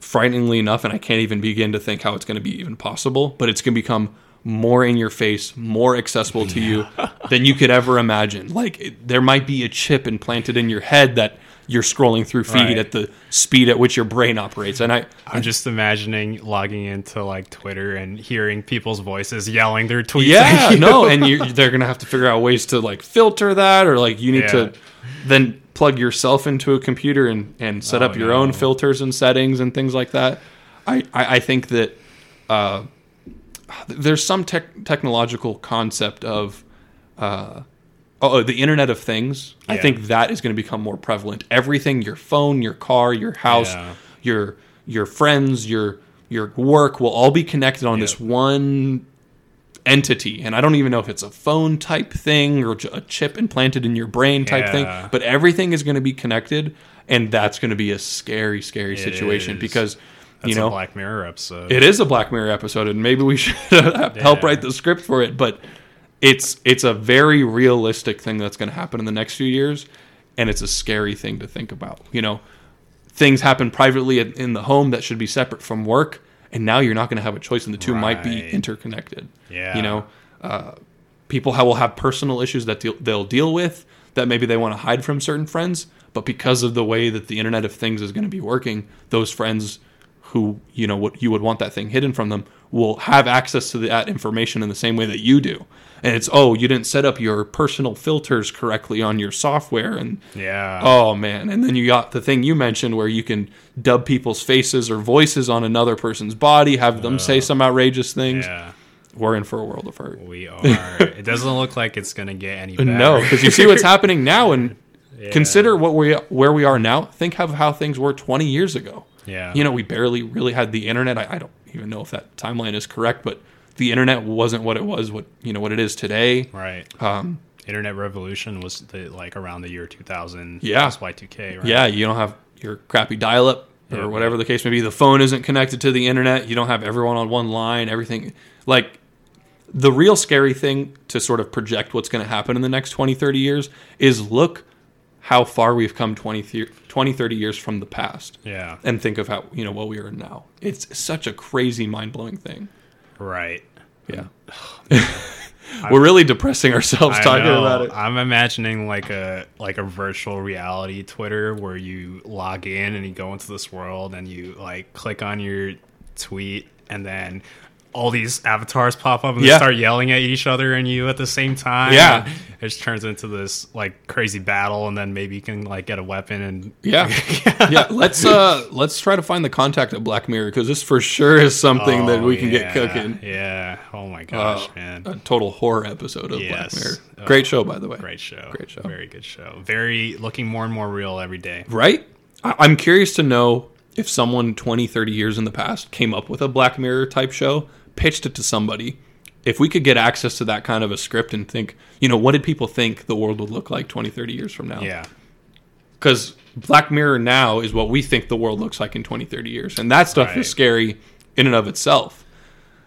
frighteningly enough, and I can't even begin to think how it's going to be even possible, but it's going to become more in your face, more accessible to you than you could ever imagine. Like, there might be a chip implanted in your head that you're scrolling through feed Right. at the speed at which your brain operates. And I, I'm just imagining logging into like Twitter and hearing people's voices yelling their tweets. yeah, no, and you they're gonna have to figure out ways to like filter that, or like you need Yeah. to then plug yourself into a computer and and set Oh, up your own filters and settings and things like that. I I, I think that uh, there's some tech technological concept of. Uh, Oh, the Internet of Things. I think that is going to become more prevalent. Everything, your phone, your car, your house, Yeah. your your friends, your your work will all be connected on this one entity. And I don't even know if it's a phone type thing or a chip implanted in your brain type Yeah. thing, but everything is going to be connected and that's going to be a scary scary It situation is. because That's you know a Black Mirror episode. it is a Black Mirror episode, and maybe we should help write the script for it. But it's it's a very realistic thing that's going to happen in the next few years, and it's a scary thing to think about. You know, things happen privately in the home that should be separate from work, and now you're not going to have a choice, and the two might be interconnected. Yeah. you know, uh, people will have personal issues that deal- they'll deal with that maybe they want to hide from certain friends, but because of the way that the Internet of Things is going to be working, those friends who you know what you would want that thing hidden from them will have access to that information in the same way that you do. And it's oh, you didn't set up your personal filters correctly on your software, and yeah. oh man, and then you got the thing you mentioned where you can dub people's faces or voices on another person's body, have them say some outrageous things. yeah. We're in for a world of hurt. We are. it doesn't look like it's gonna get any better. No, because you see what's happening now, and Yeah. consider what we where we are now. Think of how things were 20 years ago. Yeah. You know, we barely really had the internet. I, I don't even know if that timeline is correct, but the internet wasn't what it was. What you know, what it is today. Right. Um, Internet revolution was the, like around the year 2000. Yeah. That's Y2K. Right. Yeah, you don't have your crappy dial-up or Yeah. whatever the case may be. The phone isn't connected to the internet. You don't have everyone on one line. Everything like the real scary thing to sort of project what's going to happen in the next 20, 30 years is look how far we've come 20, 20 30 years from the past Yeah. and think of how, you know, what we are now. It's such a crazy mind-blowing thing. Right. Yeah. We're really depressing ourselves I talking know. about it. I'm imagining like a like a virtual reality Twitter where you log in and you go into this world and you like click on your tweet and then all these avatars pop up and Yeah. they start yelling at each other and you at the same time. Yeah. It just turns into this like crazy battle and then maybe you can like get a weapon and Yeah, yeah. Let's uh, let's try to find the contact of Black Mirror because this for sure is something that Oh, we can yeah, get cooking. Yeah. Oh my Uh, gosh, man. a total horror episode of Yes. Black Mirror. Oh. Great show, by the way. Great show. Great show. Very good show. Very looking more and more real every day. Right? I- I'm curious to know if someone 20, 30 years in the past came up with a Black Mirror type show, pitched it to somebody, if we could get access to that kind of a script and think, you know, what did people think the world would look like 20, 30 years from now? Yeah. Because Black Mirror now is what we think the world looks like in 20, 30 years. And that stuff Right. is scary in and of itself.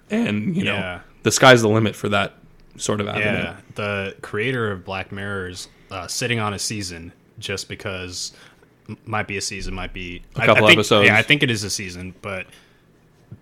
And, you know, Yeah. the sky's the limit for that sort of avenue. Yeah, the creator of Black Mirror is uh, sitting on a season just because might be a season, might be a couple I think, episodes. Yeah, I think it is a season, but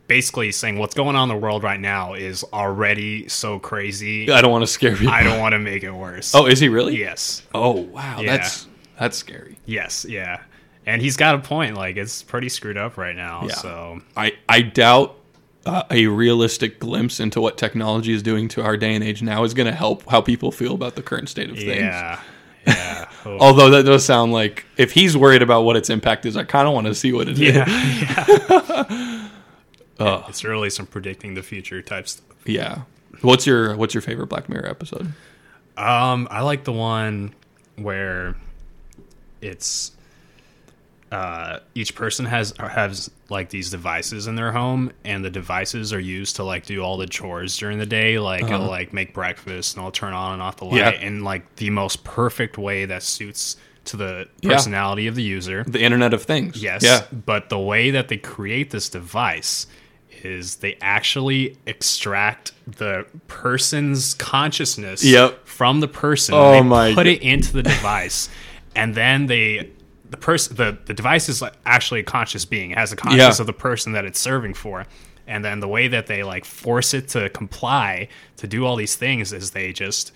basically saying what's going on in the world right now is already so crazy. I don't want to scare people. I don't want to make it worse. Oh, is he really? yes, Oh, wow. Yeah. That's that's scary. yes, yeah, and he's got a point. Like it's pretty screwed up right now. Yeah. So I, I doubt uh, a realistic glimpse into what technology is doing to our day and age now is going to help how people feel about the current state of things. yeah, yeah, Oh, Although that does sound like if he's worried about what its impact is, I kind of want to see what it is. yeah, yeah. Oh. It's really some predicting the future type stuff. Yeah. What's your What's your favorite Black Mirror episode? Um, I like the one where it's uh, each person has has like these devices in their home, and the devices are used to like do all the chores during the day. Like it'll like make breakfast, and it'll turn on and off the light Uh-huh. Yeah. in like the most perfect way that suits to the Yeah. personality of the user. The Internet of Things. Yes. Yeah. But the way that they create this device is they actually extract the person's consciousness Yep. from the person. Oh they my put g- it into the device, and then they the person the, the device is actually a conscious being. It has a conscious Yeah. of the person that it's serving for. And then the way that they like force it to comply to do all these things is they just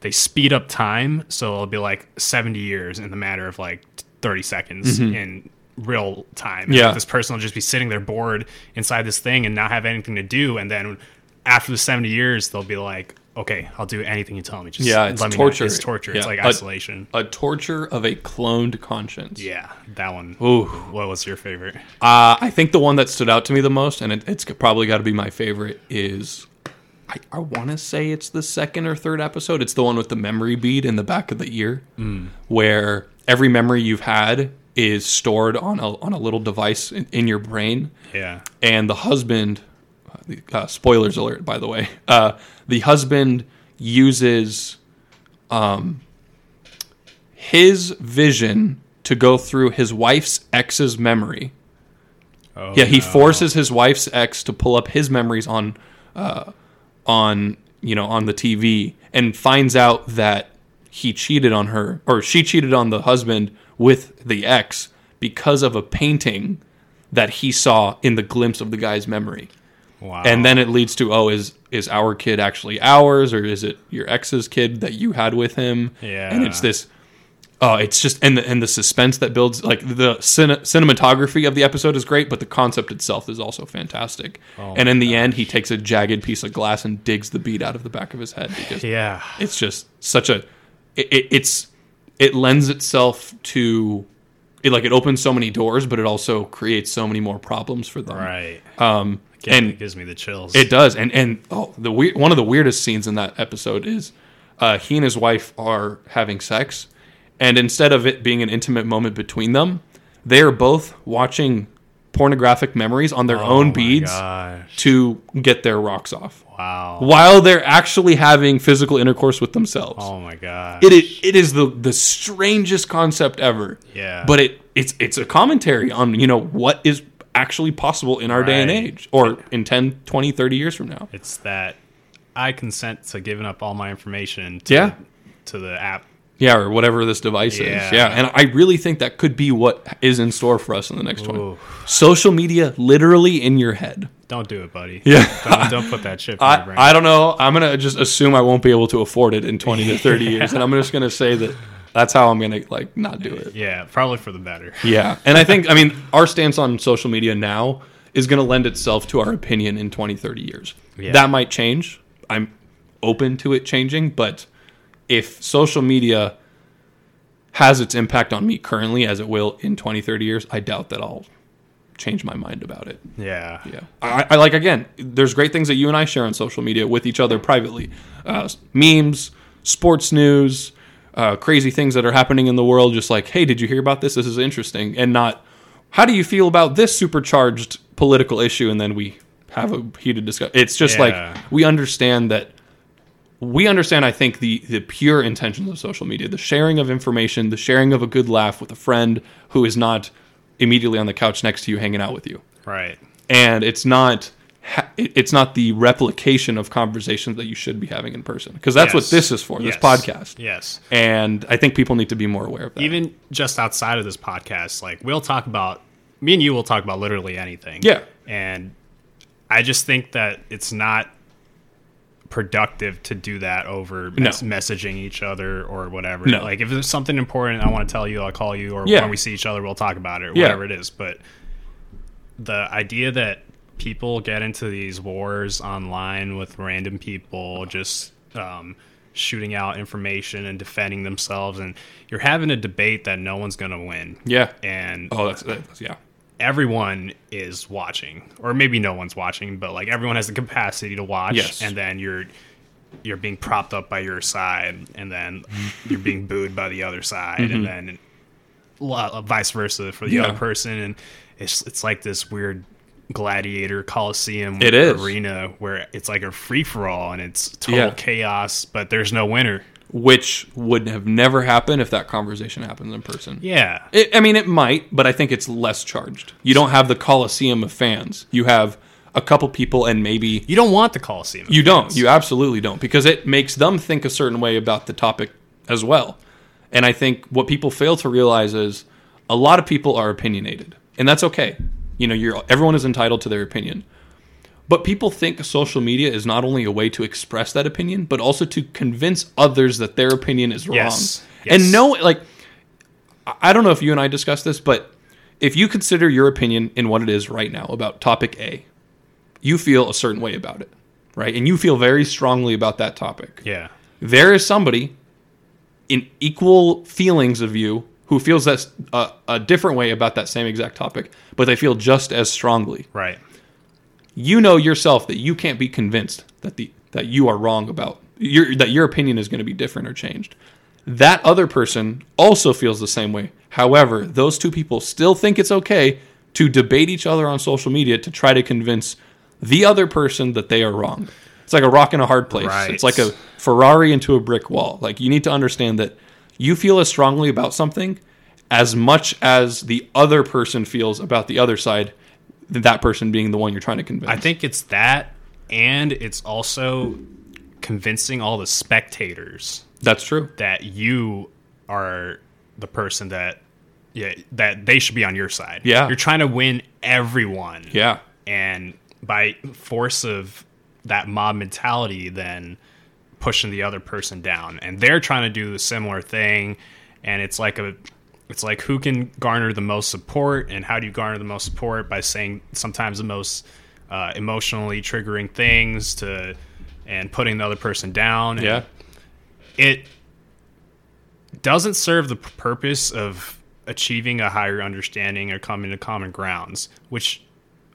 they speed up time so it'll be like 70 years in the matter of like 30 seconds mm-hmm. in real time. Yeah. this person will just be sitting there bored inside this thing and not have anything to do and then after the 70 years they'll be like okay i'll do anything you tell me just Yeah, it's let me torture. know. it's torture it's like isolation A torture of a cloned conscience. yeah that one Ooh. what was your favorite Uh, I think the one that stood out to me the most, and it, it's probably got to be my favorite, is I, I want to say it's the second or third episode. It's the one with the memory bead in the back of the ear, where every memory you've had is stored on a on a little device in, in your brain, yeah and the husband. Uh, spoilers alert, by the way. Uh, the husband uses um, his vision to go through his wife's ex's memory. oh, Yeah, he no. forces his wife's ex to pull up his memories on, uh, on you know, on the TV, and finds out that he cheated on her, or she cheated on the husband with the ex because of a painting that he saw in the glimpse of the guy's memory. wow And then it leads to, oh, is is our kid actually ours, or is it your ex's kid that you had with him? Yeah. and it's this. Oh, it's just and the, and the suspense that builds like the cine, cinematography of the episode is great, but the concept itself is also fantastic. Oh and in the end, he takes a jagged piece of glass and digs the bead out of the back of his head because yeah it's just such a it, it, it's it lends itself to it like it opens so many doors, but it also creates so many more problems for them. right. Um, Again, and it gives me the chills. It does, and and oh, the weird, one of the weirdest scenes in that episode is uh, he and his wife are having sex, and instead of it being an intimate moment between them, they are both watching pornographic memories on their Oh own beads gosh. to get their rocks off, wow while they're actually having physical intercourse with themselves. oh my god It is, it is the the strangest concept ever. Yeah. But it it's it's a commentary on, you know, what is actually possible in our day and age or in 10, 20, 30 years from now. It's that I consent to giving up all my information to, Yeah. to the app. Yeah, or whatever this device Yeah. is. Yeah, and I really think that could be what is in store for us in the next 20. Ooh. Social media literally in your head. Don't do it, buddy. Yeah. Don't, don't put that shit in your I, brain. I don't know. I'm going to just assume I won't be able to afford it in 20 to 30 years and I'm just going to say that that's how I'm going to like not do it. yeah, probably for the better. Yeah. And I think, I mean, our stance on social media now is going to lend itself to our opinion in 20, 30 years. Yeah. That might change. I'm open to it changing. But if social media has its impact on me currently, as it will in 20, 30 years, I doubt that I'll change my mind about it. Yeah. Yeah. I, I like, again, there's great things that you and I share on social media with each other privately uh, memes, sports news, uh, crazy things that are happening in the world. Just like, hey, did you hear about this? This is interesting. And not, how do you feel about this supercharged political issue? And then we have a heated discussion. It's just Yeah. like we understand that we understand I think the the pure intentions of social media, the sharing of information, the sharing of a good laugh with a friend who is not immediately on the couch next to you hanging out with you. Right. And it's not it's not the replication of conversations that you should be having in person because that's what this is for, this Yes. podcast. Yes. And I think people need to be more aware of that. Even just outside of this podcast, like we'll talk about me and you will talk about literally anything. Yeah. And I just think that it's not productive to do that over mes- messaging each other or whatever. No. Like if there's something important I want to tell you, I'll call you or Yeah. when we see each other we'll talk about it or Yeah. whatever it is. But the idea that people get into these wars online with random people just um, shooting out information and defending themselves and you're having a debate that no one's going to win yeah. and Oh, that's, that's yeah. Everyone is watching or maybe no one's watching but like everyone has the capacity to watch Yes. and then you're you're being propped up by your side and then you're being booed by the other side and then vice versa for the Mm-hmm. Yeah. other person and it's it's like this weird gladiator coliseum It is. arena where it's like a free for all and it's total Yeah. chaos but there's no winner Which would have never happened if that conversation happens in person. yeah It, I mean, it might, but I think it's less charged. You don't have the coliseum of fans. You have a couple people, and maybe you don't want the coliseum you don't. You absolutely don't, because it makes them think a certain way about the topic as well. And I think what people fail to realize is a lot of people are opinionated, and that's okay. You know, you're everyone is entitled to their opinion. But people think social media is not only a way to express that opinion, but also to convince others that their opinion is wrong. Yes. Yes. And no, like, I don't know if you and I discussed this, but if you consider your opinion in what it is right now about topic A, you feel a certain way about it, right? And you feel very strongly about that topic. yeah There is somebody in equal feelings of you who feels that's a, a different way about that same exact topic, but they feel just as strongly right you know yourself that you can't be convinced that the that you are wrong about your that your opinion is going to be different or changed. That other person also feels the same way. However, those two people still think it's okay to debate each other on social media to try to convince the other person that they are wrong. It's like a rock in a hard place. Right. It's like a Ferrari into a brick wall. Like you need to understand that you feel as strongly about something as much as the other person feels about the other side, that person being the one you're trying to convince. I think it's that, and it's also convincing all the spectators That's true. that you are the person that yeah that they should be on your side. Yeah. you're trying to win everyone. Yeah. and by force of that mob mentality, then pushing the other person down, and they're trying to do a similar thing, and it's like a it's like who can garner the most support and how do you garner the most support? By saying sometimes the most uh, emotionally triggering things to and putting the other person down. And Yeah. it doesn't serve the purpose of achieving a higher understanding or coming to common grounds which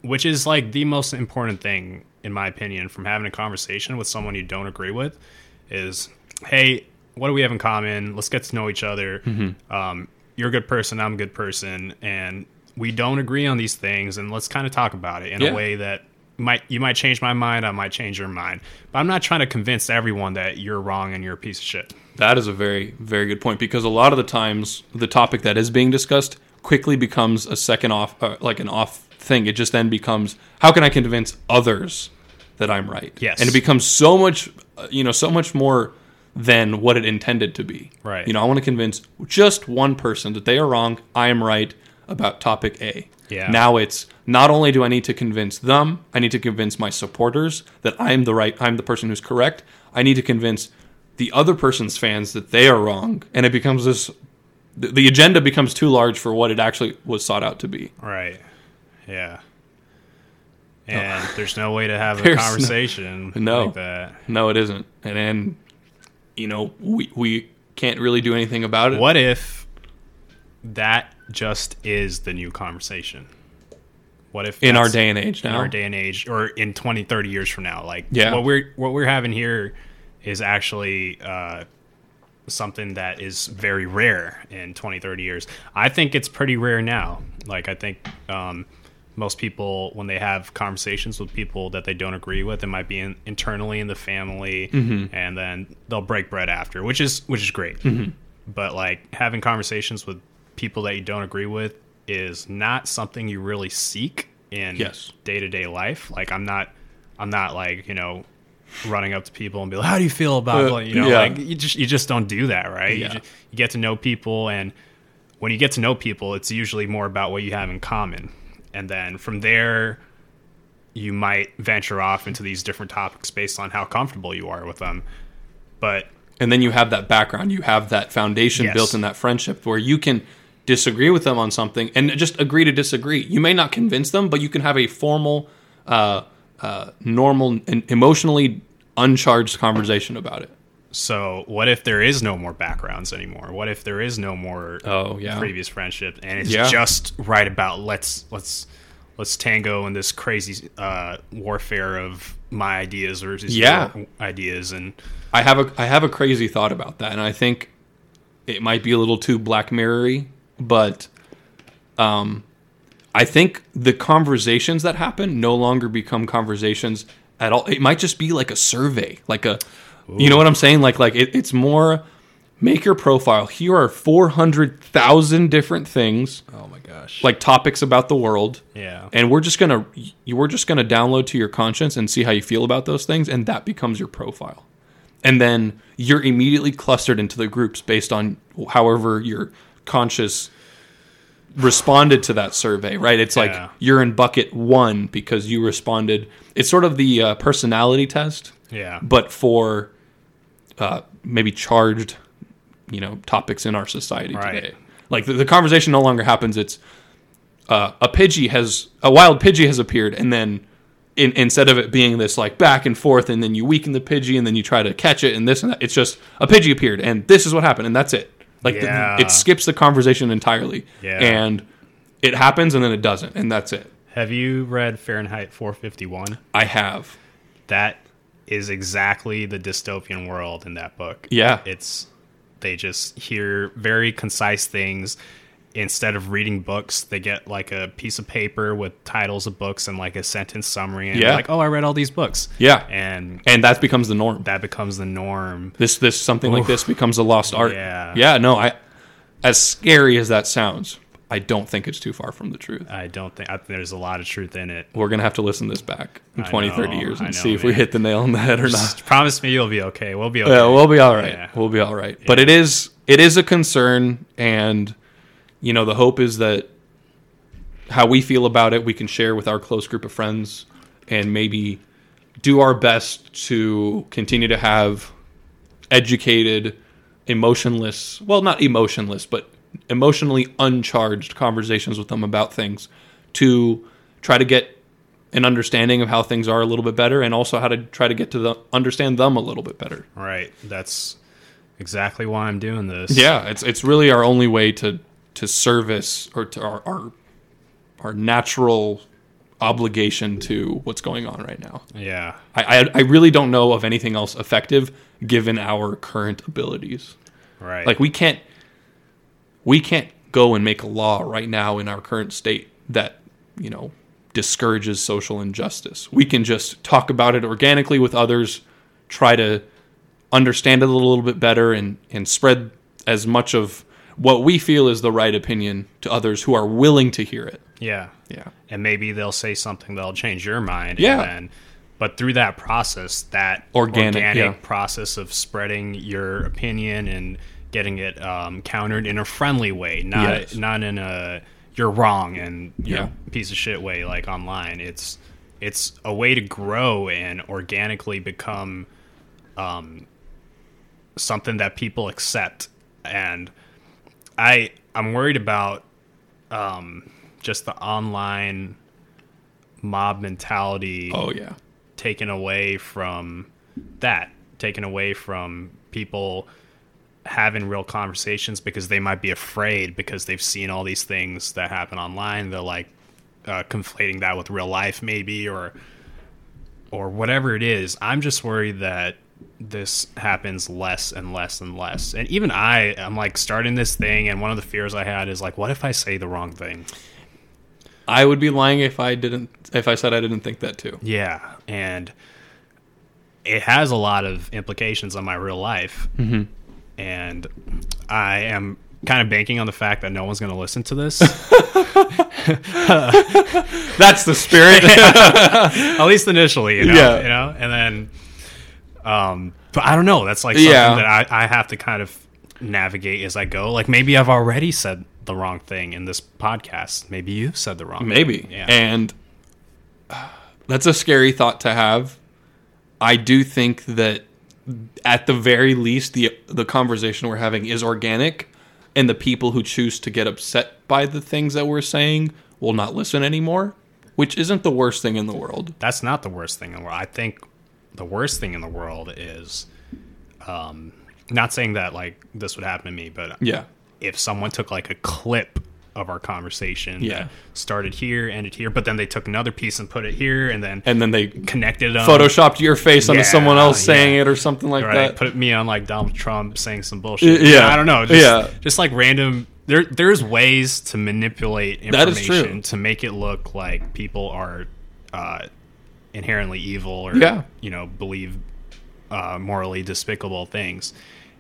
which is like the most important thing in my opinion from having a conversation with someone you don't agree with is hey what do we have in common? Let's get to know each other. Um, you're a good person i'm a good person and we don't agree on these things and let's kind of talk about it in Yeah. a way that might you might change my mind i might change your mind but i'm not trying to convince everyone that you're wrong and you're a piece of shit That is a very, very good point because a lot of the times the topic that is being discussed quickly becomes a second off, uh, like an off thing. It just then becomes how can I convince others that I'm right? Yes. and it becomes so much, uh, you know, so much more than what it intended to be. Right. You know, I want to convince just one person that they are wrong. I am right about topic A. Yeah. Now it's not only do I need to convince them, I need to convince my supporters that I'm the right, I'm the person who's correct. I need to convince the other person's fans that they are wrong, and it becomes this. The agenda becomes too large for what it actually was sought out to be. right yeah oh. and there's no way to have a There's no- conversation no. like that No, it isn't, and then, you know, we we can't really do anything about it. what if that just is the new conversation what if in our day and age in now? our day and age or in 20 30 years from now like Yeah. what we're what we're having here is actually uh, something that is very rare in 20 30 years i think it's pretty rare now like i think um, most people when they have conversations with people that they don't agree with it might be in, internally in the family and then they'll break bread after which is which is great but like having conversations with people that you don't agree with is not something you really seek in Yes. day-to-day life like i'm not i'm not like you know running up to people and be like how do you feel about Uh, you know yeah. like you just you just don't do that right Yeah. you, ju- you get to know people and when you get to know people it's usually more about what you have in common and then from there you might venture off into these different topics based on how comfortable you are with them. But and then you have that background. You have that foundation Yes. built in that friendship where you can disagree with them on something and just agree to disagree. You may not convince them but you can have a formal uh, uh, normal and emotionally uncharged conversation about it So what if there is no more backgrounds anymore? What if there is no more Oh, yeah. previous friendship and it's Yeah. just right about let's let's let's tango in this crazy uh, warfare of my ideas versus Yeah. your ideas and I have a I have a crazy thought about that, and I think it might be a little too Black Mirror-y, but um, I think the conversations that happen no longer become conversations at all. It might just be like a survey, like a, you know what I'm saying? Like like it, it's more make your profile. Here are four hundred thousand different things, oh my gosh like topics about the world. yeah And we're just gonna you we're just gonna download to your conscience and see how you feel about those things, and that becomes your profile. And then you're immediately clustered into the groups based on however your conscious responded to that survey, right? It's Yeah. like you're in bucket one because you responded. It's sort of the uh, personality test, yeah but for uh, maybe charged, you know, topics in our society Right. today. Like the, the conversation no longer happens. It's uh, a Pidgey has a wild Pidgey has appeared, and then in, instead of it being this like back and forth, and then you weaken the Pidgey, and then you try to catch it, and this and that, it's just a Pidgey appeared, and this is what happened, and that's it. Like the- it skips the conversation entirely, Yeah. and it happens, and then it doesn't, and that's it. have you read Fahrenheit 451 I have, that is exactly the dystopian world in that book yeah, it's they just hear very concise things instead of reading books they get like a piece of paper with titles of books and like a sentence summary and Yeah. like oh i read all these books yeah, and and that becomes the norm. that becomes the norm this this something like this becomes a lost art. Yeah. Yeah, no, I as scary as that sounds, I don't think it's too far from the truth. i don't think I there's a lot of truth in it We're going to have to listen this back in I 20, know, 30 years and know, see if we hit the nail on the head or not. Promise me you'll be okay we'll be okay Yeah, we'll be all right. Yeah. We'll be all right. But it is it is a concern and you know, the hope is that how we feel about it we can share with our close group of friends and maybe do our best to continue to have educated emotionless well not emotionless but emotionally uncharged conversations with them about things to try to get an understanding of how things are a little bit better and also how to try to get to the understand them a little bit better. Right. That's exactly why i'm doing this. Yeah it's it's really our only way to to service or to our our, our natural obligation to what's going on right now. Yeah. I, I i really don't know of anything else effective given our current abilities. Right. Like we can't we can't go and make a law right now in our current state that you know discourages social injustice we can just talk about it organically with others try to understand it a little bit better and and spread as much of what we feel is the right opinion to others who are willing to hear it yeah yeah and maybe they'll say something that'll change your mind. Yeah. And then, but through that process, that Organic, organic, yeah. process of spreading your opinion and getting it um, countered in a friendly way, not Yes. not in a you're wrong and you're Yeah. piece of shit way like online. It's it's a way to grow and organically become um, something that people accept. And I I'm worried about um, just the online mob mentality oh yeah taken away from that, taken away from people having real conversations because they might be afraid because they've seen all these things that happen online. They're like uh, conflating that with real life, maybe, or or whatever it is. I'm just worried that this happens less and less and less. And even I, I'm like starting this thing, and one of the fears I had is like, what if I say the wrong thing? I would be lying if I didn't if I said I didn't think that too. Yeah, and it has a lot of implications on my real life, mm-hmm. And I am kind of banking on the fact that no one's going to listen to this. That's the spirit. At least initially, you know, Yeah. you know, and then, um, but I don't know. That's like something Yeah. that I, I have to kind of navigate as I go. Like maybe I've already said the wrong thing in this podcast. Maybe you've said the wrong. Maybe. thing. Yeah. And uh, that's a scary thought to have. I do think that at the very least the the conversation we're having is organic and the people who choose to get upset by the things that we're saying will not listen anymore, which isn't the worst thing in the world. that's not the worst thing in the world. I think the worst thing in the world is, um, not saying that like this would happen to me, but Yeah. if someone took like a clip of our conversation Yeah. started here, ended here, but then they took another piece and put it here, and then And then they connected them. photoshopped your face onto yeah, someone else saying it or something like right? that. Put me on like Donald Trump saying some bullshit. Yeah. I don't know. Just, Yeah. just like random. There, there's ways to manipulate information to make it look like people are uh, inherently evil or Yeah. you know believe uh, morally despicable things.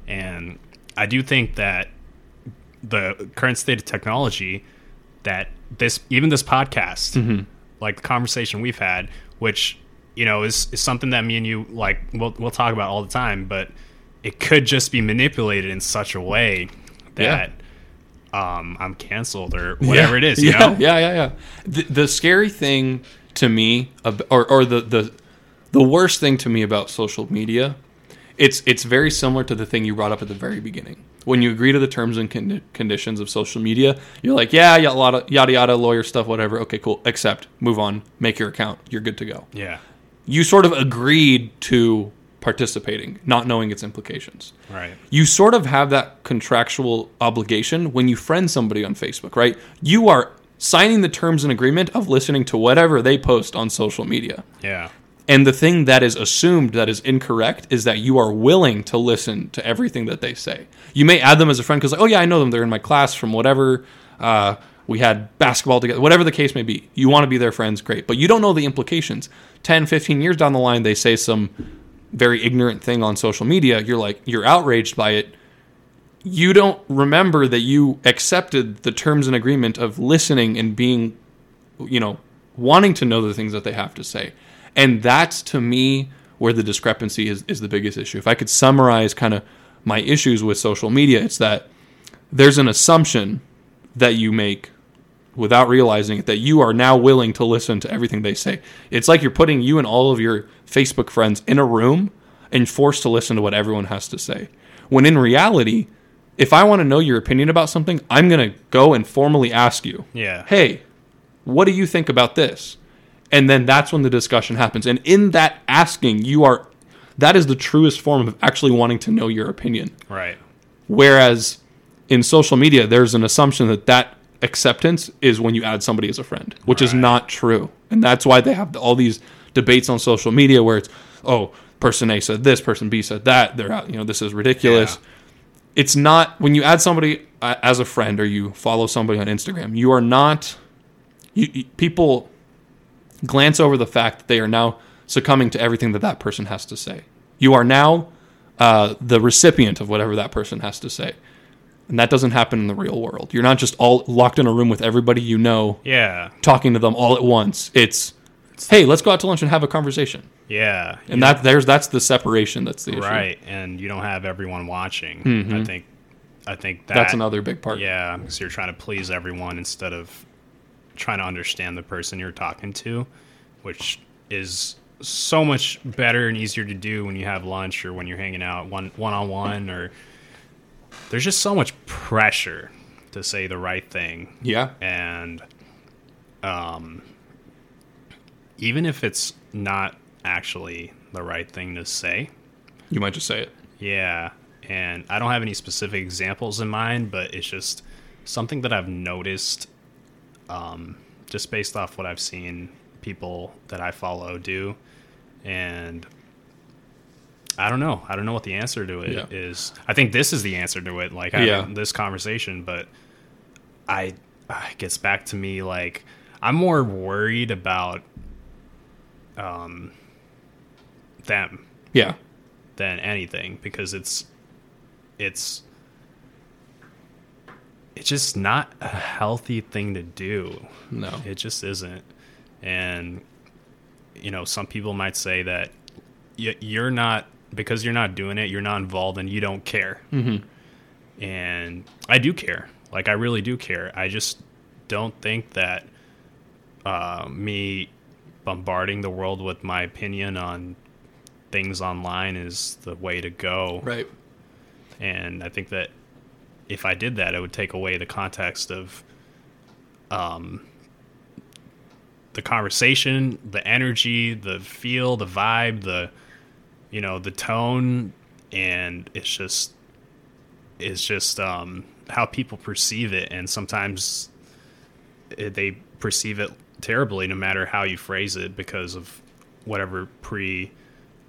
And I do think that the current state of technology that this even this podcast Mm-hmm. like the conversation we've had which you know is, is something that me and you like we'll, we'll talk about all the time but it could just be manipulated in such a way that um, i'm canceled or whatever Yeah. it is you yeah, know Yeah, yeah, yeah. The, the scary thing to me, or or the the the worst thing to me about social media, it's it's very similar to the thing you brought up at the very beginning. When you agree to the terms and con- conditions of social media, you're like, yeah, yeah, a lot of yada yada lawyer stuff, whatever. Okay, cool. Accept, move on, make your account. You're good to go. yeah You sort of agreed to participating, not knowing its implications right you sort of have that contractual obligation when you friend somebody on Facebook, right? You are signing the terms and agreement of listening to whatever they post on social media. yeah And the thing that is assumed that is incorrect is that you are willing to listen to everything that they say. You may add them as a friend because, like, oh, yeah, I know them. They're in my class from whatever. Uh, we had basketball together, whatever the case may be. You want to be their friends, great. But you don't know the implications. 10, 15 years down the line, they say some very ignorant thing on social media. You're like, you're outraged by it. You don't remember that you accepted the terms and agreement of listening and being you know, wanting to know the things that they have to say. And that's to me where the discrepancy is, is the biggest issue. If I could summarize kind of my issues with social media, it's that there's an assumption that you make without realizing it that you are now willing to listen to everything they say. It's like you're putting you and all of your Facebook friends in a room and forced to listen to what everyone has to say. When in reality, if I want to know your opinion about something, I'm going to go and formally ask you yeah hey, what do you think about this? And then that's when the discussion happens. And in that asking, you are that is the truest form of actually wanting to know your opinion. right Whereas in social media, there's an assumption that that acceptance is when you add somebody as a friend, which is not true. And that's why they have all these debates on social media where it's, oh, person A said this, person B said that. They're out, you know, this is ridiculous. Yeah. It's not when you add somebody uh, as a friend or you follow somebody on Instagram, you are not. You, you- people glance over the fact that they are now succumbing to everything that that person has to say. You are now uh, the recipient of whatever that person has to say. And that doesn't happen in the real world. You're not just all locked in a room with everybody you know, yeah talking to them all at once. It's, hey, let's go out to lunch and have a conversation. yeah And that there's that's the separation that's the issue. right and you don't have everyone watching i think i think that Mm-hmm. That's another big part. yeah because you're trying to please everyone instead of trying to understand the person you're talking to which is so much better and easier to do when you have lunch or when you're hanging out one one on one or there's just so much pressure to say the right thing Yeah. and um even if it's not actually the right thing to say You might just say it. yeah, and I don't have any specific examples in mind, but it's just something that I've noticed, um, just based off what I've seen people that I follow do, and I don't know. I don't know what the answer to it is. Yeah. I think this is the answer to it. Like Yeah. this conversation, but I it gets back to me like I'm more worried about um them Yeah. than anything because it's it's it's just not a healthy thing to do. No. It just isn't. And you know, some people might say that you're not because you're not doing it, you're not involved and you don't care. Mm-hmm. And I do care. Like I really do care. I just don't think that uh, me bombarding the world with my opinion on things online is the way to go. Right. And I think that if I did that, it would take away the context of um, the conversation, the energy, the feel, the vibe, the you know, the tone, and it's just it's just um, how people perceive it, and sometimes they perceive it terribly, no matter how you phrase it, because of whatever pre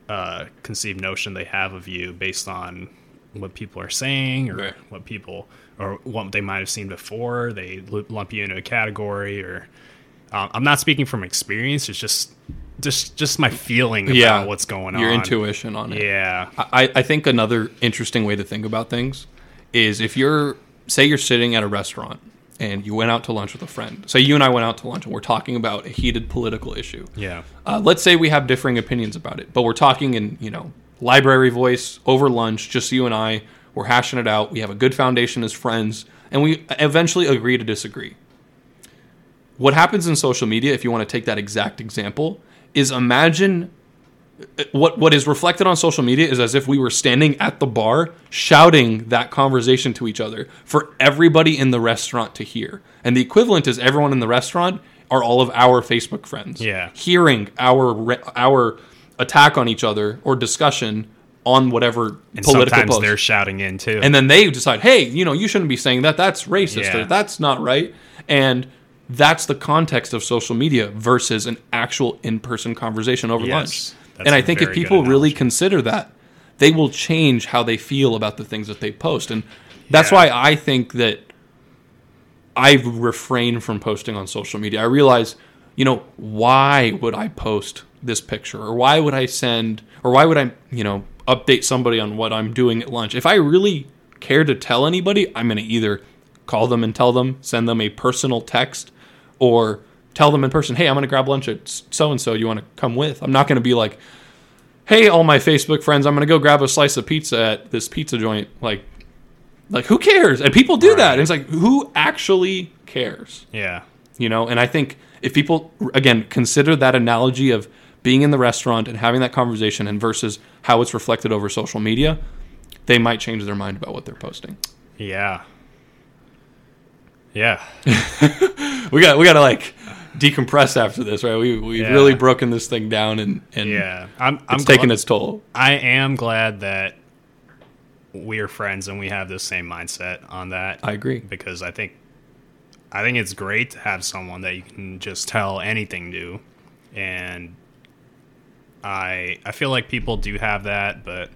uh, conceived notion they have of you based on what people are saying or Right. what people or what they might have seen before. They lump you into a category, or um, I'm not speaking from experience. It's just just just my feeling about Yeah. what's going Your on. Your intuition on it. Yeah, I, I think another interesting way to think about things is if you're say you're sitting at a restaurant and you went out to lunch with a friend. Say you and I went out to lunch and we're talking about a heated political issue. yeah, Uh, let's say we have differing opinions about it, but we're talking in you know library voice over lunch, just you and I. We're hashing it out. We have a good foundation as friends, and we eventually agree to disagree. What happens in social media, if you want to take that exact example, is imagine uh, what what is reflected on social media is as if we were standing at the bar shouting that conversation to each other for everybody in the restaurant to hear. And the equivalent is everyone in the restaurant are all of our Facebook friends. Yeah. Hearing our our attack on each other or discussion on whatever and political sometimes post. they're shouting in too. And then they decide, hey, you know, you shouldn't be saying that. That's racist Yeah. or that's not right. And that's the context of social media versus an actual in person conversation over Yes. lunch. And I think if people really consider that, they will change how they feel about the things that they post. And that's Yeah. why I think that I've refrained from posting on social media. I realize, you know, why would I post this picture or why would I send or why would I, you know, update somebody on what I'm doing at lunch? If I really care to tell anybody, I'm going to either call them and tell them, send them a personal text or tell them in person, "Hey, I'm going to grab lunch at so and so. You want to come with?" I'm not going to be like, "Hey, all my Facebook friends, I'm going to go grab a slice of pizza at this pizza joint." Like like who cares? And people do that. And it's like who actually cares? yeah, You know, and I think if people again consider that analogy of being in the restaurant and having that conversation and versus how it's reflected over social media, they might change their mind about what they're posting. yeah, yeah. We got we got to like decompress after this, right? We we've Yeah. really broken this thing down and and Yeah, I'm. I'm it's gl- its toll. I am glad that we are friends and we have the same mindset on that. I agree. because I think I think it's great to have someone that you can just tell anything to, and I I feel like people do have that, but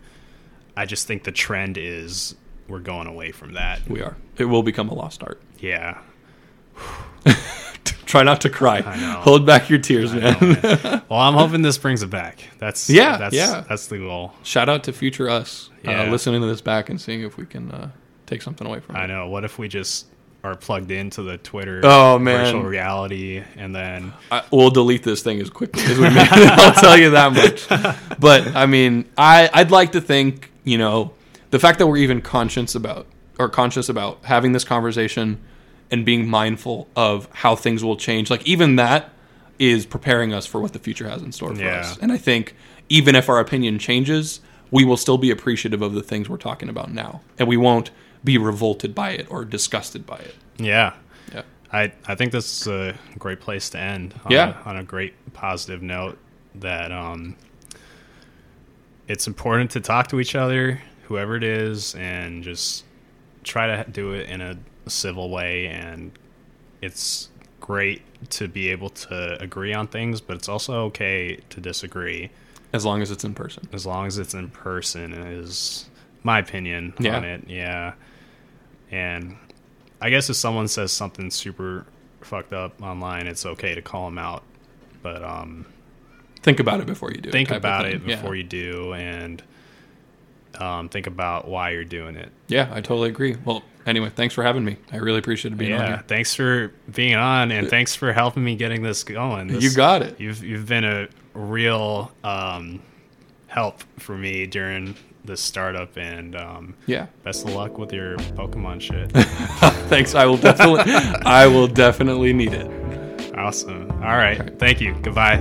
I just think the trend is we're going away from that. We are. It will become a lost art. Yeah, Try not to cry. I. Hold back your tears, man. know, man. well, I'm hoping this brings it back. That's Yeah, that's, yeah. that's the goal. Shout out to future us Yeah. uh, listening to this back and seeing if we can uh, take something away from it. I know. What if we just are plugged into the Twitter Oh, man. virtual reality and then I, we'll delete this thing as quickly as we it. I'll tell you that much. But I mean, I I'd like to think you know the fact that we're even conscious about or conscious about having this conversation and being mindful of how things will change. Like even that is preparing us for what the future has in store for Yeah. us. And I think even if our opinion changes, we will still be appreciative of the things we're talking about now, and we won't be revolted by it or disgusted by it. yeah. Yeah. I, I think this is a great place to end. On Yeah. A, on a great positive note that um, it's important to talk to each other, whoever it is, and just try to do it in a civil way. And it's great to be able to agree on things, but it's also okay to disagree As long as it's in person. as long as it's in person is my opinion Yeah. on it yeah and i guess if someone says something super fucked up online, it's okay to call them out. But um, Think about it before you do think it. about it before yeah. you do, and um, think about why you're doing it. Yeah, I totally agree. Well, anyway, thanks for having me. I really appreciate it being on yeah, thanks for being on, and thanks for helping me getting this going. This- You got it. You've you've been a real um, help for me during this startup, and um, Yeah. best of luck with your Pokemon shit. Thanks. I will definitely I will definitely need it. awesome. All right. Thank you. Goodbye.